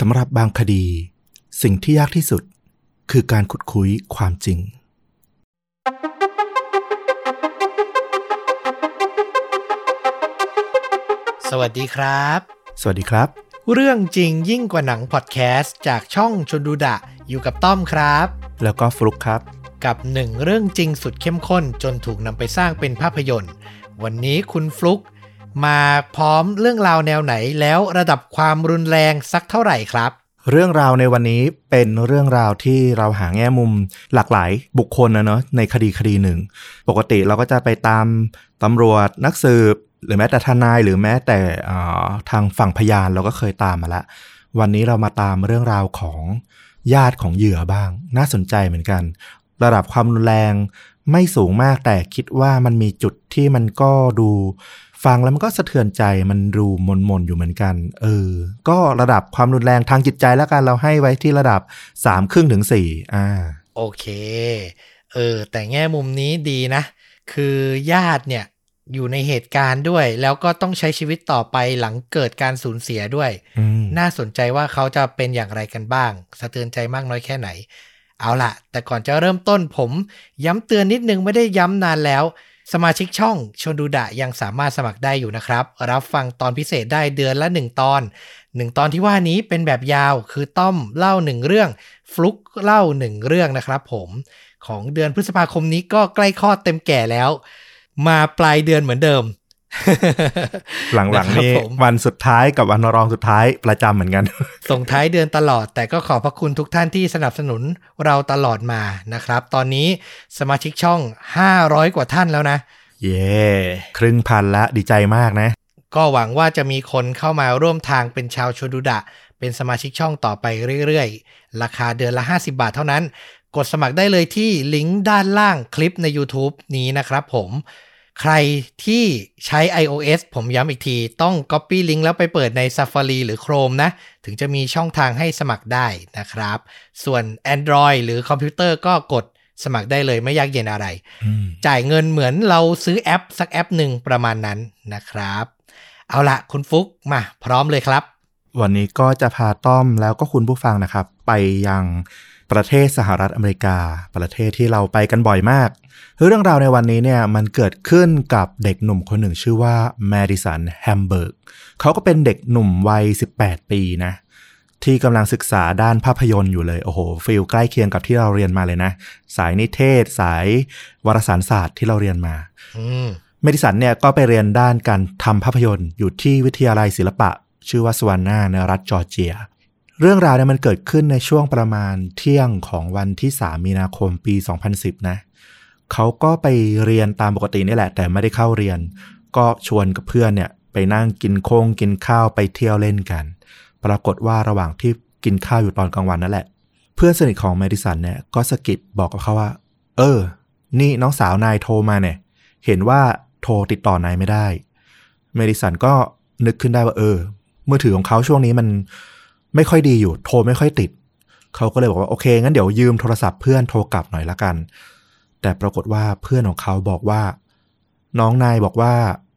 สำหรับบางคดี สิ่งที่ยากที่สุด คือการขุดคุยความจริง สวัสดีครับ สวัสดีครับ เรื่องจริงยิ่งกว่าหนังพอดแคสต์จากช่องชนดูดะ อยู่กับต้อมครับ แล้วก็ฟลุกครับ กับหนึ่งเรื่องจริงสุดเข้มข้นจนถูกนำไปสร้างเป็นภาพยนตร์ วันนี้คุณฟลุก มาพร้อมเรื่องราวแนวไหนแล้วระดับความรุนแรงสักเท่าไหร่ครับ เรื่องราวในวันนี้เป็นเรื่องราวที่เราหาแง่มุมหลากหลายบุคคลนะเนาะในคดีคดีหนึ่ง ปกติเราก็จะไปตามตำรวจนักสืบ หรือแม้แต่ทนายหรือแม้แต่อ่าทางฝั่งพยานเราก็เคยตามมาละ วันนี้เรามาตามเรื่องราวของญาติของเหยื่อบ้าง น่าสนใจเหมือนกัน ระดับความรุนแรงไม่สูงมากแต่คิดว่ามันมีจุดที่มันก็ดู ฟังแล้วมันก็สะเทือนใจมันดูมนมนๆอยู่เหมือนกัน เออ ก็ระดับความรุนแรงทางจิตใจแล้วกันเราให้ไว้ที่ระดับสามครึ่งถึงสี่อ่า โอเค เออ แต่แง่มุมนี้ดีนะ คือญาติเนี่ยอยู่ในเหตุการณ์ด้วย แล้วก็ต้องใช้ชีวิตต่อไปหลังเกิดการสูญเสียด้วยอืมน่าสนใจว่าเขาจะเป็นอย่างไรกันบ้าง สะเทือนใจมากน้อยแค่ไหน เอาล่ะแต่ก่อนจะเริ่มต้นผม ย้ำเตือนนิดนึงไม่ได้ย้ำนานแล้ว สมาชิกช่องชนดูดะยังสามารถสมัครได้อยู่นะครับ รับฟังตอนพิเศษได้เดือนละ 1 ตอน 1 ตอนที่ว่านี้เป็นแบบยาวคือต้อมเล่า 1 เรื่อง ฟลุกเล่า 1 เรื่องนะครับผมของเดือนพฤษภาคมนี้ก็ใกล้ข้อเต็มแก่แล้ว มาปลายเดือนเหมือนเดิม หลังๆะครับนี่ผมวันสุดท้ายกับวันรองสุดท้ายประจำเหมือนกัน ส่งท้ายเดือนตลอด แต่ก็ขอบพระคุณทุกท่านที่สนับสนุนเราตลอดมานะครับ ตอนนี้สมาชิกช่อง 500 กว่าท่านแล้วนะ เย่ครึ่งพันละดีใจมากนะ ก็หวังว่าจะมีคนเข้ามาร่วมทางเป็นชาวชดูดะ เป็นสมาชิกช่องต่อไปเรื่อยๆ ราคาเดือนละ 50 บาทเท่านั้น กดสมัครได้เลยที่ลิงก์ด้านล่างคลิปใน YouTube นี้นะครับผม ใครที่ใช้ iOS ผมย้ำอีกที ต้อง Copy ลิงก์แล้วไปเปิดใน Safari หรือ Chrome นะ ถึงจะมีช่องทางให้สมัครได้นะครับ ส่วน Android หรือคอมพิวเตอร์ก็กดสมัครได้เลยไม่ยากเย็นอะไรอืมจ่ายเงินเหมือนเราซื้อแอป สักแอปหนึ่งประมาณนั้นนะครับ เอาละคุณฟุกมาพร้อมเลยครับ วันนี้ก็จะพาต้อมแล้วก็คุณผู้ฟังนะครับ ไปยัง ประเทศสหรัฐอเมริกา ประเทศที่เราไปกันบ่อยมาก เรื่องราวในวันนี้เนี่ยมันเกิดขึ้นกับเด็กหนุ่มคนหนึ่งชื่อว่าแมดิสันแฮมเบิร์กเขาก็เป็นเด็กหนุ่มวัย 18 ปีนะ ที่กำลังศึกษาด้านภาพยนตร์อยู่เลย โอ้โห feel ใกล้เคียงกับที่เราเรียนมาเลยนะ สายนิเทศ สายวารสารศาสตร์ที่เราเรียนมาอืมเมดิสันเนี่ยก็ไปเรียนด้านการทำภาพยนตร์อยู่ที่วิทยาลัยศิลปะ ชื่อว่าสวานนาในรัฐจอร์เจีย เรื่องราวเนี่ยมันเกิดขึ้นในช่วงประมาณเที่ยงของวันที่ 3 มีนาคมปี 2010 นะเขาก็ไปเรียนตามปกตินี่แหละ แต่ไม่ได้เข้าเรียน ก็ชวนกับเพื่อนเนี่ยไปนั่งกินโค้งกินข้าวไปเที่ยวเล่นกัน ปรากฏว่าระหว่างที่กินข้าวอยู่ตอนกลางวันนั่นแหละ เพื่อนสนิทของเมดิสันเนี่ยก็สะกิดบอกกับเขาว่า เออ นี่น้องสาวนายโทรมาเนี่ย เห็นว่าโทรติดต่อนายไม่ได้ เมดิสันก็นึกขึ้นได้ว่าเออมือถือของเขาช่วงนี้มัน ไม่ค่อยดีอยู่ โทรไม่ค่อยติด เขาก็เลยบอกว่าโอเค งั้นเดี๋ยวยืมโทรศัพท์เพื่อนโทรกลับหน่อยละกัน แต่ปรากฏว่าเพื่อนของเขาบอกว่า น้องนายบอกว่า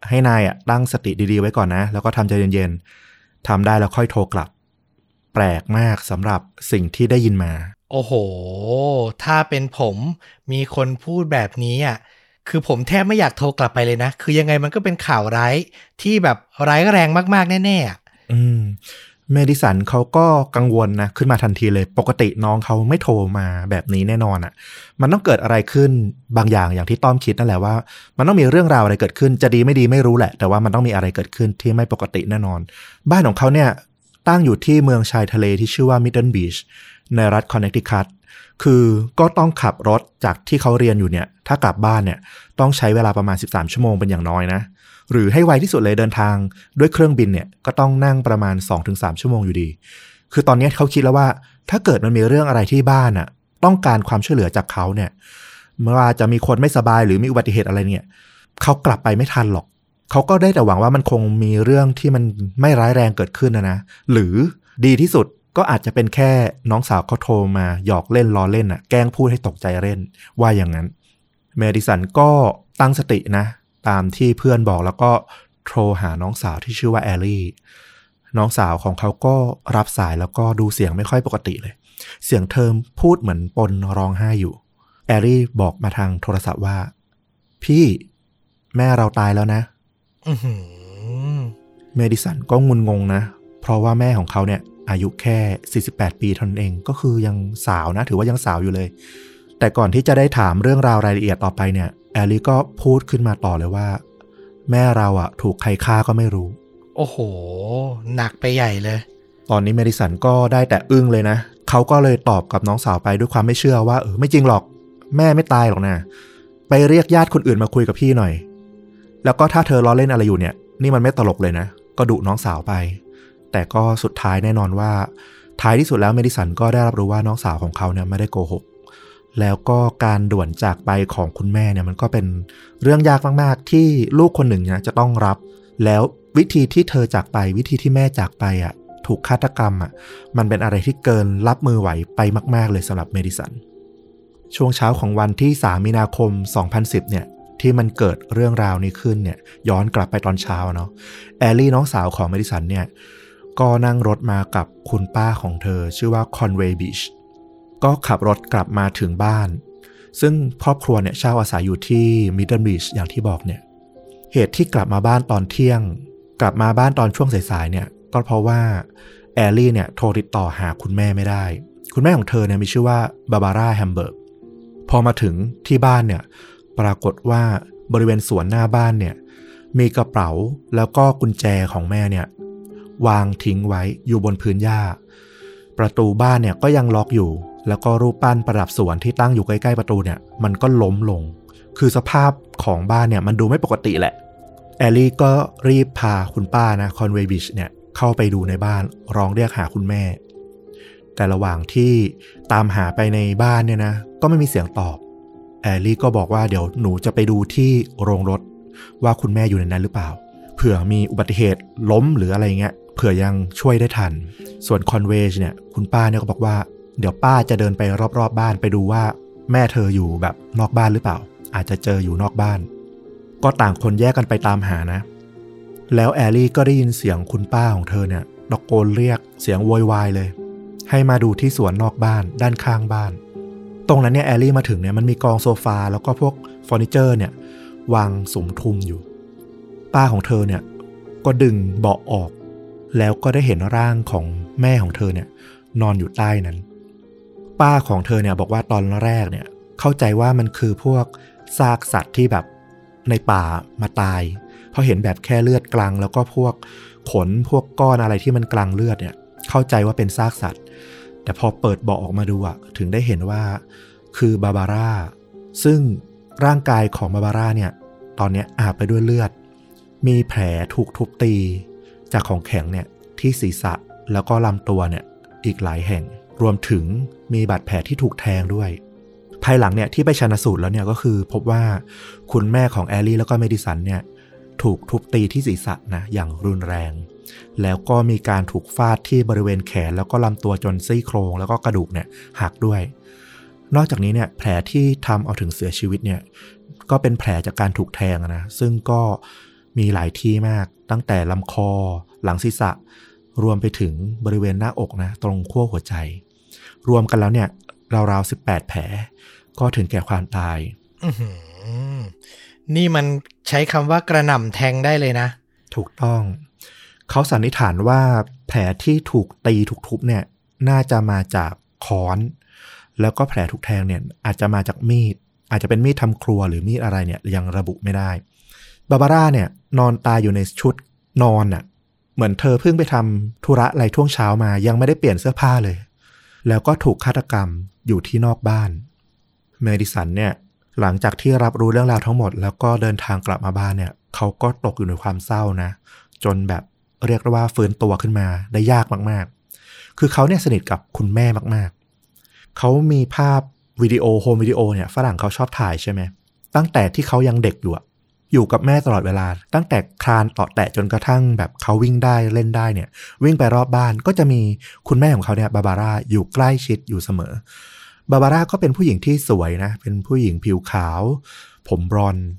ให้นายอะตั้งสติดีๆไว้ก่อนนะ แล้วก็ทำใจเย็นๆทำได้แล้วค่อยโทรกลับ แปลกมากสำหรับสิ่งที่ได้ยินมา โอ้โห ถ้าเป็นผมมีคนพูดแบบนี้อะคือผมแทบไม่อยากโทรกลับไปเลยนะ คือยังไงมันก็เป็นข่าวร้ายที่แบบร้ายแรงมากๆแน่ๆอะอืม เมดิสันเขาก็กังวลนะขึ้นมาทันทีเลย ปกติน้องเขาไม่โทรมาแบบนี้แน่นอนอะ่ะ มันต้องเกิดอะไรขึ้นบางอย่างอย่างที่ต้อมคิดนั่นแหละว่า มันต้องมีเรื่องราวอะไรเกิดขึ้น จะดีไม่ดีไม่รู้แหละ แต่ว่ามันต้องมีอะไรเกิดขึ้นที่ไม่ปกติแน่นอน บ้านของเขาเนี่ยตั้งอยู่ที่เมืองชายทะเลที่ชื่อว่ามิดเดิลบีชในรัฐคอนเนคติคัตคือก็ต้องขับรถจากที่เขาเรียนอยู่เนี่ย ถ้ากลับบ้านเนี่ยต้องใช้เวลาประมาณ 13 ชั่วโมงเป็นอย่างน้อยนะ หรือให้ไวที่สุดเลยเดินทางด้วยเครื่องบินเนี่ยก็ต้องนั่งประมาณ 2-3 ชั่วโมงอยู่ดี คือตอนนี้เขาคิดแล้วว่า ถ้าเกิดมันมีเรื่องอะไรที่บ้านอะต้องการความช่วยเหลือจากเขาเนี่ยไม่ว่าจะมีคนไม่สบายหรือมีอุบัติเหตุอะไรเนี่ยเขากลับไปไม่ทันหรอก เขาก็ได้แต่หวังว่ามันคงมีเรื่องที่มันไม่ร้ายแรงเกิดขึ้นนะนะ หรือดีที่สุดก็อาจจะเป็นแค่น้องสาวเขาโทรมาหยอกเล่นล้อเล่นอะแกล้งพูดให้ตกใจเล่นว่าอย่างนั้น เมดิสันก็ตั้งสตินะ ตามที่เพื่อนบอกแล้วก็โทรหาน้องสาวที่ชื่อว่าแอลลี่ น้องสาวของเขาก็รับสายแล้วก็ดูเสียงไม่ค่อยปกติเลย เสียงเธอพูดเหมือนปนร้องไห้อยู่ แอลลี่บอกมาทางโทรศัพท์ว่า พี่แม่เราตายแล้วนะอือหือเมดิสันก็งุนงงนะ เพราะว่าแม่ของเขาเนี่ย อายุแค่ 48 ปีเท่านั้นเอง ก็คือยังสาวนะ ถือว่ายังสาวอยู่เลย แต่ก่อนที่จะได้ถามเรื่องราวรายละเอียดต่อไปเนี่ยแอลลี่ก็พูดขึ้นมาต่อเลยว่า แม่เราอะถูกใครฆ่าก็ไม่รู้ โอ้โห หนักไปใหญ่เลย ตอนนี้เมดิสันก็ได้แต่อึ้งเลยนะ เขาก็เลยตอบกับน้องสาวไปด้วยความไม่เชื่อว่าเออไม่จริงหรอก แม่ไม่ตายหรอกนะ ไปเรียกญาติคนอื่นมาคุยกับพี่หน่อย แล้วก็ถ้าเธอล้อเล่นอะไรอยู่เนี่ย นี่มันไม่ตลกเลยนะ ก็ดุน้องสาวไป แต่ก็สุดท้ายแน่นอนว่า ท้ายที่สุดแล้วเมดิสันก็ได้รับรู้ว่าน้องสาวของเขาเนี่ยไม่ได้โกหก แล้วก็การด่วนจากไปของคุณแม่เนี่ยมันก็เป็นเรื่องยากมาก ๆ ที่ลูกคนหนึ่งเนี่ยจะต้องรับ แล้ววิธีที่เธอจากไปวิธีที่แม่จากไปอะ ถูกฆาตกรรมอะ มันเป็นอะไรที่เกินรับมือไหวไปมาก ๆ เลยสำหรับเมดิสัน ช่วงเช้าของวันที่ 3 มีนาคม 2010 เนี่ยที่มันเกิดเรื่องราวนี้ขึ้นเนี่ย ย้อนกลับไปตอนเช้าเนาะแอลลี่น้องสาวของเมดิสันเนี่ยก็นั่งรถมากับคุณป้าของเธอ ชื่อว่าคอนเวย์บิช ก็ขับรถกลับมาถึงบ้าน ซึ่งครอบครัวเนี่ยเช่าอาศัยอยู่ที่มิดเดิลบีชอย่างที่บอกเนี่ยเหตุที่กลับมาบ้านตอนเที่ยง กลับมาบ้านตอนช่วงสายๆเนี่ยก็เพราะว่าแอลลี่เนี่ยโทรติดต่อหาคุณแม่ไม่ได้ คุณแม่ของเธอเนี่ยมีชื่อว่าบาบาร่าแฮมเบิร์กพอมาถึงที่บ้านเนี่ยปรากฏว่าบริเวณสวนหน้าบ้านเนี่ยมีกระเป๋าแล้วก็กุญแจของแม่เนี่ยวางทิ้งไว้อยู่บนพื้นหญ้า ประตูบ้านเนี่ยก็ยังล็อกอยู่ แล้วก็รูปปั้นประดับสวนที่ตั้งอยู่ใกล้ๆประตูเนี่ย มันก็ล้มลง คือสภาพของบ้านเนี่ยมันดูไม่ปกติแหละ แอลลี่ก็รีบพาคุณป้านะคอนเวย์บิชเนี่ยเข้าไปดูในบ้านร้องเรียกหาคุณแม่ แต่ระหว่างที่ตามหาไปในบ้านเนี่ยนะ ก็ไม่มีเสียงตอบ แอลลี่ก็บอกว่าเดี๋ยวหนูจะไปดูที่โรงรถว่าคุณแม่อยู่ในนั้นหรือเปล่า เผื่อมีอุบัติเหตุล้มหรืออะไรเงี้ย เผื่อยังช่วยได้ทัน ส่วนคอนเวจเนี่ย คุณป้าเนี่ยก็บอกว่า เดี๋ยวป้าจะเดินไปรอบๆบบ้านไปดูว่า แม่เธออยู่แบบนอกบ้านหรือเปล่า อาจจะเจออยู่นอกบ้าน ก็ต่างคนแยกกันไปตามหานะ แล้วแอลลี่ก็ได้ยินเสียงคุณป้าของเธอเนี่ยตะโกนเรียกเสียงโวยวายเลย ให้มาดูที่สวนนอกบ้านด้านข้างบ้าน ตรงนั้นเนี่ยแอลลี่มาถึงเนี่ยมันมีกองโซฟาแล้วก็พวกเฟอร์นิเจอร์เนี่ยวางสุมทุมอยู่ ป้าของเธอเนี่ยก็ดึงเบาะออก แล้วก็ได้เห็นร่างของแม่ของเธอเนี่ยนอนอยู่ใต้นั้น ป้าของเธอเนี่ยบอกว่าตอนแรกเนี่ยเข้าใจว่ามันคือพวกซากสัตว์ที่แบบในป่ามาตายพอเห็นแบบแค่เลือดกลาง แล้วก็พวกขนพวกก้อนอะไรที่มันกลางเลือดเนี่ย เข้าใจว่าเป็นซากสัตว์ แต่พอเปิดเบาะออกมาดูอะถึงได้เห็นว่าคือบาบาร่า ซึ่งร่างกายของบาบาร่าเนี่ย ตอนเนี้ยอาบไปด้วยเลือด มีแผลถูกทุบตี จากของแข็งเนี่ยที่ศีรษะแล้วก็ลำตัวเนี่ยอีกหลายแห่ง รวมถึง มีบาดแผลที่ถูกแทงด้วย ภายหลังเนี่ยที่ไปชันสูตรแล้วเนี่ยก็คือพบว่าคุณแม่ของแอลลี่แล้วก็เมดิสันเนี่ยถูกทุบตีที่ศีรษะนะอย่างรุนแรง แล้วก็มีการถูกฟาดที่บริเวณแขน แล้วก็ลำตัวจนซี่โครง แล้วก็กระดูกเนี่ยหักด้วย นอกจากนี้เนี่ยแผลที่ทำเอาถึงเสียชีวิตเนี่ยก็เป็นแผลจากการถูกแทงนะซึ่งก็มีหลายที่มากตั้งแต่ลำคอ หลังศีรษะ รวมไปถึงบริเวณหน้าอกนะตรงขั้วหัวใจ รวมกันแล้วเนี่ยราวๆ18แผล ก็ถึงแก่ความตายอื้อหือนี่มันใช้คำว่ากระหน่ำแทงได้เลยนะ ถูกต้อง เขาสันนิษฐานว่าแผลที่ถูกตีถูกทุบเนี่ย น่าจะมาจากค้อน แล้วก็แผลถูกแทงเนี่ยอาจจะมาจากมีด อาจจะเป็นมีดทำครัวหรือมีดอะไรเนี่ยยังระบุไม่ได้ บาบาร่าเนี่ย นอนตายอยู่ในชุดนอนน่ะ เหมือนเธอเพิ่งไปทำธุระอะไรท่วงเช้ามายังไม่ได้เปลี่ยนเสื้อผ้าเลย แล้วก็ถูกฆาตกรรมอยู่ที่นอกบ้าน เมดิสันเนี่ยหลังจากที่รับรู้เรื่องราวทั้งหมด แล้วก็เดินทางกลับมาบ้านเนี่ยเขาก็ตกอยู่ในความเศร้านะ จนแบบเรียกได้ว่าฟื้นตัวขึ้นมาได้ยากมากๆ คือเขาเนี่ยสนิทกับคุณแม่มากๆ เขามีภาพวิดีโอโฮมวิดีโอเนี่ยฝรั่งเขาชอบถ่ายใช่ไหมตั้งแต่ที่เขายังเด็กอยู่อะ อยู่กับแม่ตลอดเวลา ตั้งแต่คลานต่อแตะจนกระทั่งแบบเขาวิ่งได้เล่นได้เนี่ย วิ่งไปรอบบ้านก็จะมีคุณแม่ของเขาเนี่ยบาบาร่าอยู่ใกล้ชิดอยู่เสมอบาบาร่าก็เป็นผู้หญิงที่สวยนะ เป็นผู้หญิงผิวขาว ผมบรอนซ์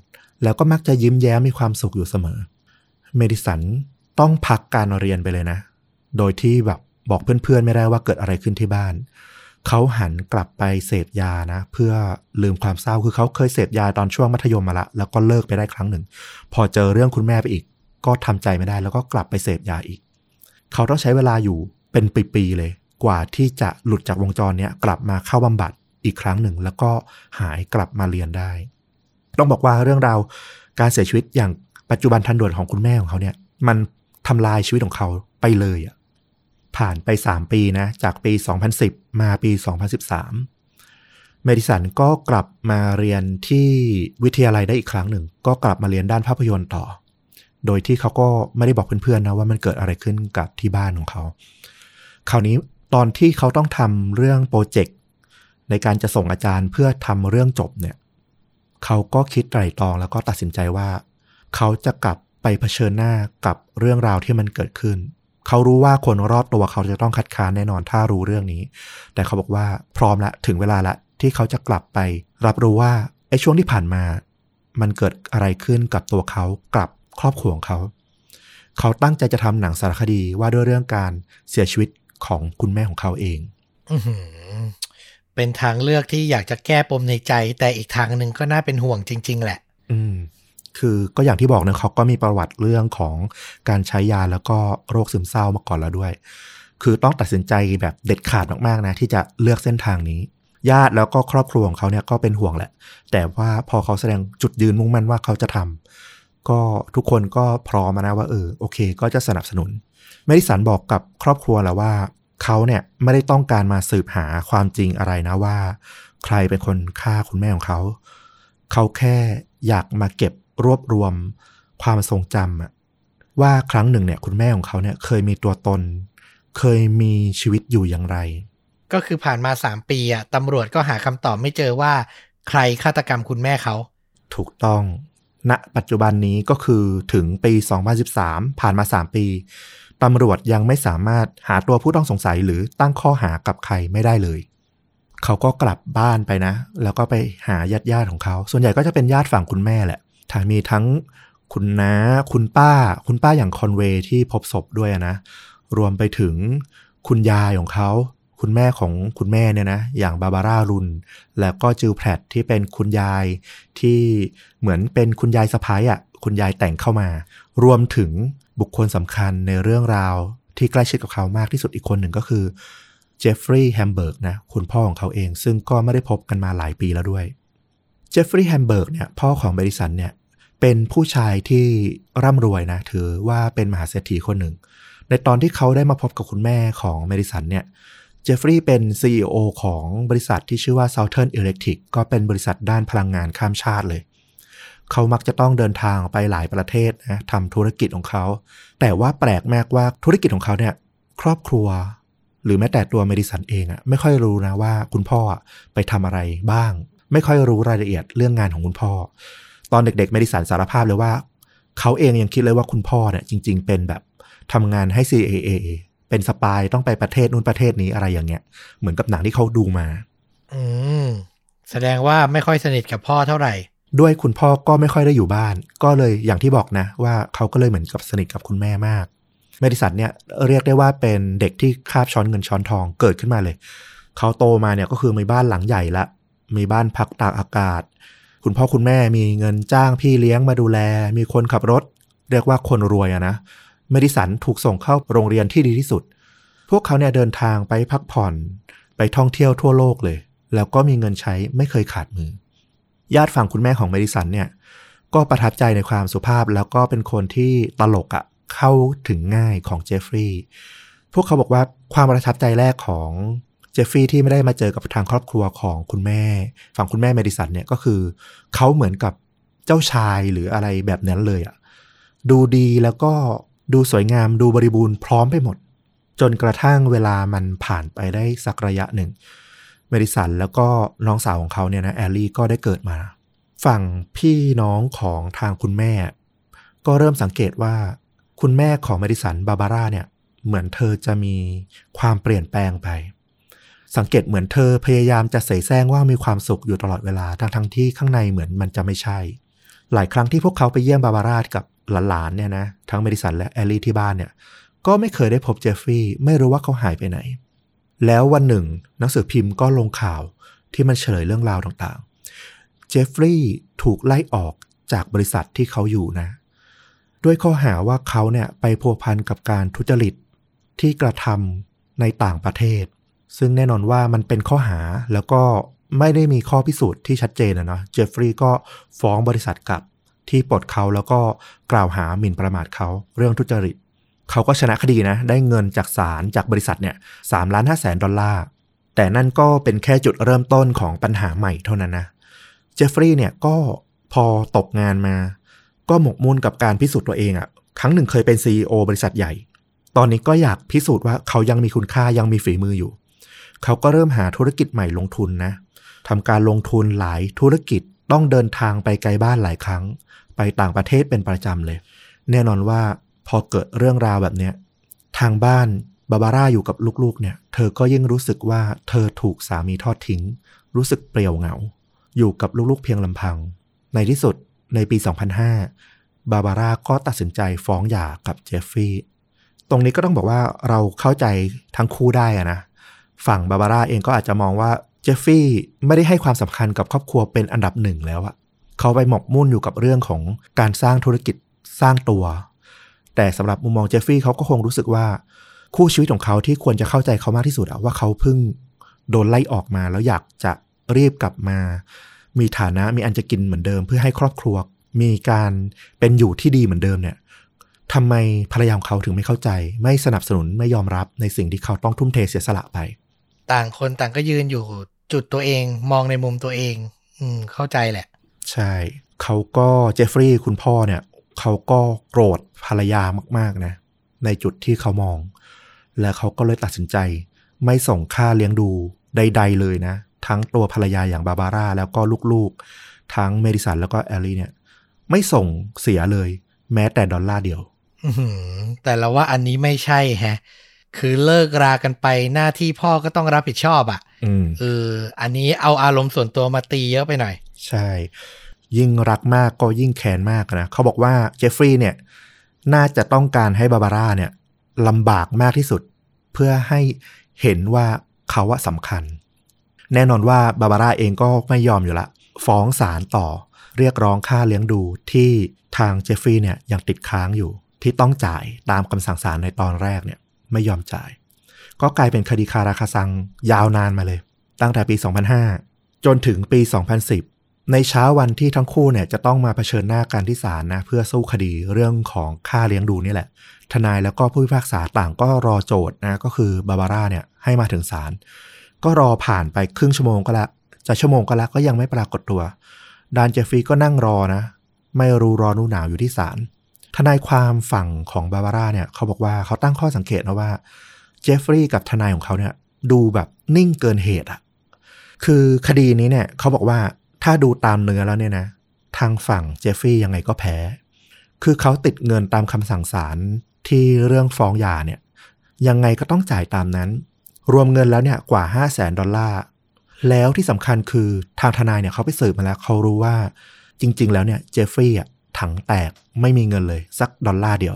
แล้วก็มักจะยิ้มแย้มมีความสุขอยู่เสมอ เมดิสันต้องพักการเรียนไปเลยนะ โดยที่แบบบอกเพื่อนๆไม่ได้ว่าเกิดอะไรขึ้นที่บ้าน เขาหันกลับไปเสพยานะ เพื่อลืมความเศร้าคือเขาเคยเสพยาตอนช่วงมัธยมมาละ แล้วก็เลิกไปได้ครั้งหนึ่ง พอเจอเรื่องคุณแม่ไปอีก ก็ทำใจไม่ได้ แล้วก็กลับไปเสพยาอีก เขาต้องใช้เวลาอยู่เป็นปีๆเลย กว่าที่จะหลุดจากวงจรเนี้ยกลับมาเข้าบำบัดอีกครั้งหนึ่ง แล้วก็หายกลับมาเรียนได้ ต้องบอกว่าเรื่องราวการเสียชีวิตอย่างปัจจุบันทันด่วนของคุณแม่ของเขาเนี่ย มันทำลายชีวิตของเขาไปเลยอะ ผ่านไป 3 ปีนะ จากปี 2010 มาปี 2013 เมดิสันก็กลับมาเรียนที่วิทยาลัยได้อีกครั้งหนึ่ง ก็กลับมาเรียนด้านภาพยนตร์ต่อ โดยที่เขาก็ไม่ได้บอกเพื่อนๆนะว่ามันเกิดอะไรขึ้นกับที่บ้านของเขา คราวนี้ตอนที่เขาต้องทำเรื่องโปรเจกต์ในการจะส่งอาจารย์เพื่อทำเรื่องจบเนี่ย เขาก็คิดไตร่ตรองแล้วก็ตัดสินใจว่า เขาจะกลับไปเผชิญหน้ากับเรื่องราวที่มันเกิดขึ้น เขารู้ว่าคนรอบตัวเขาจะต้องคัดค้านแน่นอนถ้ารู้เรื่องนี้ แต่เขาบอกว่าพร้อมละถึงเวลาละที่เขาจะกลับไป รับรู้ว่าไอ้ช่วงที่ผ่านมา มันเกิดอะไรขึ้นกับตัวเขากับครอบครัวของเขา เขาตั้งใจจะทำหนังสารคดีว่าด้วยเรื่องการเสียชีวิตของคุณแม่ของเขาเองอื้อหือเป็นทางเลือกที่อยากจะแก้ปมในใจ แต่อีกทางหนึ่งก็น่าเป็นห่วงจริง ๆ แหละ อืม คือก็อย่างที่บอกนะเขาก็มีประวัติเรื่องของการใช้ยาแล้วก็โรคซึมเศร้ามาก่อนแล้วด้วย คือต้องตัดสินใจแบบเด็ดขาดมากๆนะที่จะเลือกเส้นทางนี้ ญาติแล้วก็ครอบครัวของเขาเนี่ยก็เป็นห่วงแหละ แต่ว่าพอเขาแสดงจุดยืนมุ่งมั่นว่าเขาจะทำก็ทุกคนก็พร้อมนะว่าเออโอเค ก็จะสนับสนุนเมดิสันบอกกับครอบครัวแล้วว่าเขาเนี่ยไม่ได้ต้องการมาสืบหาความจริงอะไรนะว่า ใครเป็นคนฆ่าคุณแม่ของเขา เขาแค่อยากมาเก็บ รวบรวมความทรงจำอะว่าครั้งหนึ่งเนี่ย คุณแม่ของเขาเนี่ย เคยมีตัวตน เคยมีชีวิตอยู่อย่างไร ก็คือผ่านมาสามปีอะตำรวจก็หาคำตอบไม่เจอว่า ใครฆาตกรรมคุณแม่เขา ถูกต้องณปัจจุบันนี้ก็คือถึงปี 2013 ผ่านมา 3 ปี ตำรวจยังไม่สามารถหาตัวผู้ต้องสงสัยหรือตั้งข้อหากับใครไม่ได้เลย เขาก็กลับบ้านไปนะ แล้วก็ไปหาญาติญาติๆของเขา ส่วนใหญ่ก็จะเป็นญาติฝั่งคุณแม่แหละ ถามีทั้งคุณน้า คุณป้า คุณป้าอย่างคอนเวย์ที่พบศพด้วยนะ รวมไปถึงคุณยายของเขา คุณแม่ของคุณแม่เนี่ยนะ อย่างบาบาร่ารุน แล้วก็จิลแพรตที่เป็นคุณยายที่เหมือนเป็นคุณยายสะพ้ายอะ คุณยายแต่งเข้ามา รวมถึงบุคคลสำคัญในเรื่องราวที่ใกล้ชิดกับเขามากที่สุดอีกคนหนึ่งก็คือเจฟฟรีย์แฮมเบิร์กนะคุณพ่อของเขาเองซึ่งก็ไม่ได้พบกันมาหลายปีแล้วด้วยเจฟฟรีย์แฮมเบิร์กเนี่ยพ่อของเมดิสันเนี่ย เป็นผู้ชายที่ร่ำรวยนะ ถือว่าเป็นมหาเศรษฐีคนหนึ่ง ในตอนที่เขาได้มาพบกับคุณแม่ของเมดิสันเนี่ยเจฟฟรีย์เป็น CEO ของบริษัทที่ชื่อว่า Southern Electric ก็เป็นบริษัทด้านพลังงานข้ามชาติเลย เขามักจะต้องเดินทางไปหลายประเทศนะทำธุรกิจของเขา แต่ว่าแปลกมากว่าธุรกิจของเขาเนี่ยครอบครัว หรือแม้แต่ตัวเมดิสันเองอะไม่ค่อยรู้นะว่าคุณพ่อไปทำอะไรบ้าง ไม่ค่อยรู้รายละเอียดเรื่องงานของคุณพ่อ ตอนเด็กๆเมดิสันสารภาพเลยว่า เขาเองยังคิดเลยว่าคุณพ่อเนี่ยจริง ๆ เป็นแบบทำงานให้ CIA เป็นสปายต้องไปประเทศนู้นประเทศนี้อะไรอย่างเงี้ย เหมือนกับหนังที่เขาดูมา อืมแสดงว่าไม่ค่อยสนิทกับพ่อเท่าไหร่ ด้วยคุณพ่อก็ไม่ค่อยได้อยู่บ้าน ก็เลยอย่างที่บอกนะ ว่าเขาก็เลยเหมือนกับสนิทกับคุณแม่มากเมดิสันเนี่ยเรียกได้ว่าเป็นเด็กที่คาบช้อนเงินช้อนทองเกิดขึ้นมาเลย เขาโตมาเนี่ยก็คือมีบ้านหลังใหญ่ละ มีบ้านพักตากอากาศ คุณพ่อคุณแม่มีเงินจ้างพี่เลี้ยงมาดูแล มีคนขับรถ เรียกว่าคนรวยอะนะเมดิสันถูกส่งเข้าโรงเรียนที่ดีที่สุด พวกเขาเนี่ยเดินทางไปพักผ่อน ไปท่องเที่ยวทั่วโลกเลย แล้วก็มีเงินใช้ไม่เคยขาดมือ ญาติฝั่งคุณแม่ของเมดิสันเนี่ย ก็ประทับใจในความสุภาพแล้วก็เป็นคนที่ตลกอะ่ะเข้าถึงง่ายของเจฟฟรีย์พวกเขาบอกว่าความประทับใจแรกของ เจฟฟรีย์ที่ไม่ได้มาเจอกับทางครอบครัวของคุณแม่ ฝั่งคุณแม่เมดิสันเนี่ยก็คือเขาเหมือนกับเจ้าชายหรืออะไรแบบนั้นเลยอะ่ะดูดีแล้วก็ดูสวยงามดูบริบูรณ์พร้อมไปหมด จนกระทั่งเวลามันผ่านไปได้สักระยะหนึ่ง เมดิสันแล้วก็น้องสาวของเขาเนี่ยนะแอลลี่ก็ได้เกิดมา ฝั่งพี่น้องของทางคุณแม่ ก็เริ่มสังเกตว่า คุณแม่ของเมดิสันบาบาร่าเนี่ยเหมือนเธอจะมีความเปลี่ยนแปลงไป สังเกตเหมือนเธอพยายามจะเสแสร้งว่ามีความสุขอยู่ตลอดเวลาทั้งทั้งที่ข้างในเหมือนมันจะไม่ใช่ หลายครั้งที่พวกเขาไปเยี่ยมบาบาร่ากับหลานๆเนี่ยนะทั้งเมดิสันและแอลลี่ที่บ้านเนี่ยก็ไม่เคยได้พบเจฟฟรีย์ไม่รู้ว่าเขาหายไปไหน แล้ววันหนึ่ง หนังสือพิมพ์ก็ลงข่าวที่มันเฉลยเรื่องราวต่างๆ เจฟฟรีย์ถูกไล่ออกจากบริษัทที่เขาอยู่นะ ด้วยข้อหาว่าเขาเนี่ยไปพัวพันกับการทุจริตที่กระทำในต่างประเทศ ซึ่งแน่นอนว่ามันเป็นข้อหาแล้วก็ไม่ได้มีข้อพิสูจน์ที่ชัดเจนนะเนาะเจฟฟรีย์ก็ฟ้องบริษัทกลับที่ปลดเขาแล้วก็กล่าวหาหมิ่นประมาทเขาเรื่องทุจริต เขาก็ชนะคดีนะ ได้เงินจากศาลจากบริษัทเนี่ยสามล้านห้าแสนดอลลาร์ แต่นั่นก็เป็นแค่จุดเริ่มต้นของปัญหาใหม่เท่านั้นนะ เจฟฟรีย์เนี่ยก็พอตกงานมา ก็หมกมุ่นกับการพิสูจน์ตัวเองอะ่ะ ครั้งหนึ่งเคยเป็น CEO บริษัทใหญ่ ตอนนี้ก็อยากพิสูจน์ว่าเขายังมีคุณค่ายังมีฝีมืออยู่ เขาก็เริ่มหาธุรกิจใหม่ลงทุนนะทำการลงทุนหลายธุรกิจต้องเดินทางไปไกลบ้านหลายครั้ง ไปต่างประเทศเป็นประจำเลย แน่นอนว่าพอเกิดเรื่องราวแบบเนี้ยทางบ้านบาบาร่าอยู่กับลูกๆ เนี่ย เธอก็ยิ่งรู้สึกว่าเธอถูกสามีทอดทิ้ง รู้สึกเปลี่ยวเหงา อยู่กับลูกๆ เพียงลำพัง ในที่สุดในปี 2005 บาบาร่าก็ตัดสินใจฟ้องหย่ากับเจฟฟี่ ตรงนี้ก็ต้องบอกว่าเราเข้าใจทั้งคู่ได้อะนะ ฝั่งบาบาร่าเองก็อาจจะมองว่าเจฟฟี่ไม่ได้ให้ความสำคัญกับครอบครัวเป็นอันดับหนึ่งแล้วอะเขาไปหมกมุ่นอยู่กับเรื่องของการสร้างธุรกิจสร้างตัว แต่สำหรับมุมมองเจฟฟี่เขาก็คงรู้สึกว่า คู่ชีวิตของเขาที่ควรจะเข้าใจเขามากที่สุดอะว่าเขาเพิ่งโดนไล่ออกมาแล้วอยากจะรีบกลับมา มีฐานะมีอันจะกินเหมือนเดิม เพื่อให้ครอบครัว มีการเป็นอยู่ที่ดีเหมือนเดิมเนี่ยทำไมภรรยาของเขาถึงไม่เข้าใจ ไม่สนับสนุนไม่ยอมรับในสิ่งที่เขาต้องทุ่มเทเสียสละไป ต่างคนต่างก็ยืนอยู่จุดตัวเองมองในมุมตัวเอง อืมเข้าใจแหละ ใช่เขาก็เจฟฟรีย์คุณพ่อเนี่ยเขาก็โกรธภรรยามาก ๆ นะ ในจุดที่เขามอง และเขาก็เลยตัดสินใจ ไม่ส่งค่าเลี้ยงดูใด ๆ เลยนะ ทั้งตัวภรรยาอย่างบาบาร่า แล้วก็ลูกๆ ทั้งเมดิสันแล้วก็แอลลี่เนี่ย ไม่ส่งเสียเลย แม้แต่ดอลลาร์เดียวอือหือแต่เราว่าอันนี้ไม่ใช่แฮะ คือเลิกรากันไปหน้าที่พ่อก็ต้องรับผิดชอบอะ่ะอืมเอออันนี้เอาอารมณ์ส่วนตัวมาตีเยอะไปหน่อย ใช่ ยิ่งรักมากก็ยิ่งแค้นมากนะเขาบอกว่าเจฟฟรีย์เนี่ย น่าจะต้องการให้บาบาร่าเนี่ยลำบากมากที่สุด เพื่อให้เห็นว่าเขาว่าสำคัญ แน่นอนว่าบาบาร่าเองก็ไม่ยอมอยู่ละ ฟ้องศาลต่อ เรียกร้องค่าเลี้ยงดูที่ทางเจฟฟรีย์เนี่ยยังติดค้างอยู่ที่ต้องจ่ายตามคำสั่งศาลในตอนแรกเนี่ย ไม่ยอมจ่าย ก็กลายเป็นคดีคาราคาซังยาวนานมาเลย ตั้งแต่ปี 2005 จนถึงปี 2010 ในเช้าวันที่ทั้งคู่เนี่ยจะต้องมาเผชิญหน้ากันที่ศาลนะเพื่อสู้คดีเรื่องของค่าเลี้ยงดูนี่แหละ ทนายแล้วก็ผู้พิพากษาต่างก็รอโจทย์นะก็คือบาบาร่าเนี่ยให้มาถึงศาลก็รอผ่านไปครึ่งชั่วโมงก็ละจะชั่วโมงก็ละก็ยังไม่ปรากฏตัวดานเจฟฟรีย์ก็นั่งรอนะ ไม่รู้รอนู่หนาวอยู่ที่ศาล ทนายความฝั่งของบาบาร่าเนี่ยเขาบอกว่าเขาตั้งข้อสังเกตนะว่าเจฟฟรีย์กับทนายของเขาเนี่ยดูแบบนิ่งเกินเหตุอะคือคดีนี้เนี่ยเขาบอกว่าถ้าดูตามเนื้อแล้วเนี่ยนะ ทางฝั่งเจฟฟรีย์ยังไงก็แพ้ คือเขาติดเงินตามคำสั่งศาลที่เรื่องฟ้องหย่าเนี่ย ยังไงก็ต้องจ่ายตามนั้น รวมเงินแล้วเนี่ยกว่า 5 0 0แสนดอลลาร์แล้วที่สำคัญคือทางทนายเนี่ยเขาไปสืบมาแล้วเขารู้ว่าจริง ๆ แล้วเนี่ยเจฟฟรีย์อะ ถังแตกไม่มีเงินเลย สักดอลลาร์เดียว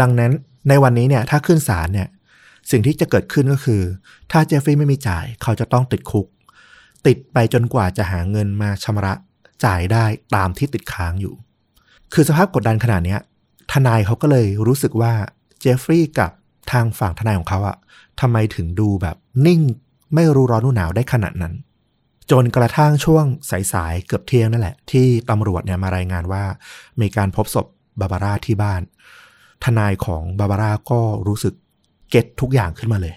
ดังนั้นในวันนี้เนี่ยถ้าขึ้นศาลเนี่ยสิ่งที่จะเกิดขึ้นก็คือ ถ้าเจฟฟรีย์ไม่มีจ่ายเขาจะต้องติดคุก ติดไปจนกว่าจะหาเงินมาชำระจ่ายได้ตามที่ติดค้างอยู่ คือสภาพกดดันขนาดนี้ทนายเขาก็เลยรู้สึกว่าเจฟฟรีย์กับทางฝั่งทนายของเขาอะทำไมถึงดูแบบนิ่งไม่รู้ร้อนรู้หนาวได้ขนาดนั้น จนกระทั่งช่วงสายๆเกือบเที่ยงนั่นแหละ ที่ตำรวจเนี่ยมารายงานว่า มีการพบศพบาบาร่าที่บ้าน ทนายของบาบาร่าก็รู้สึกเก็ตทุกอย่างขึ้นมาเลย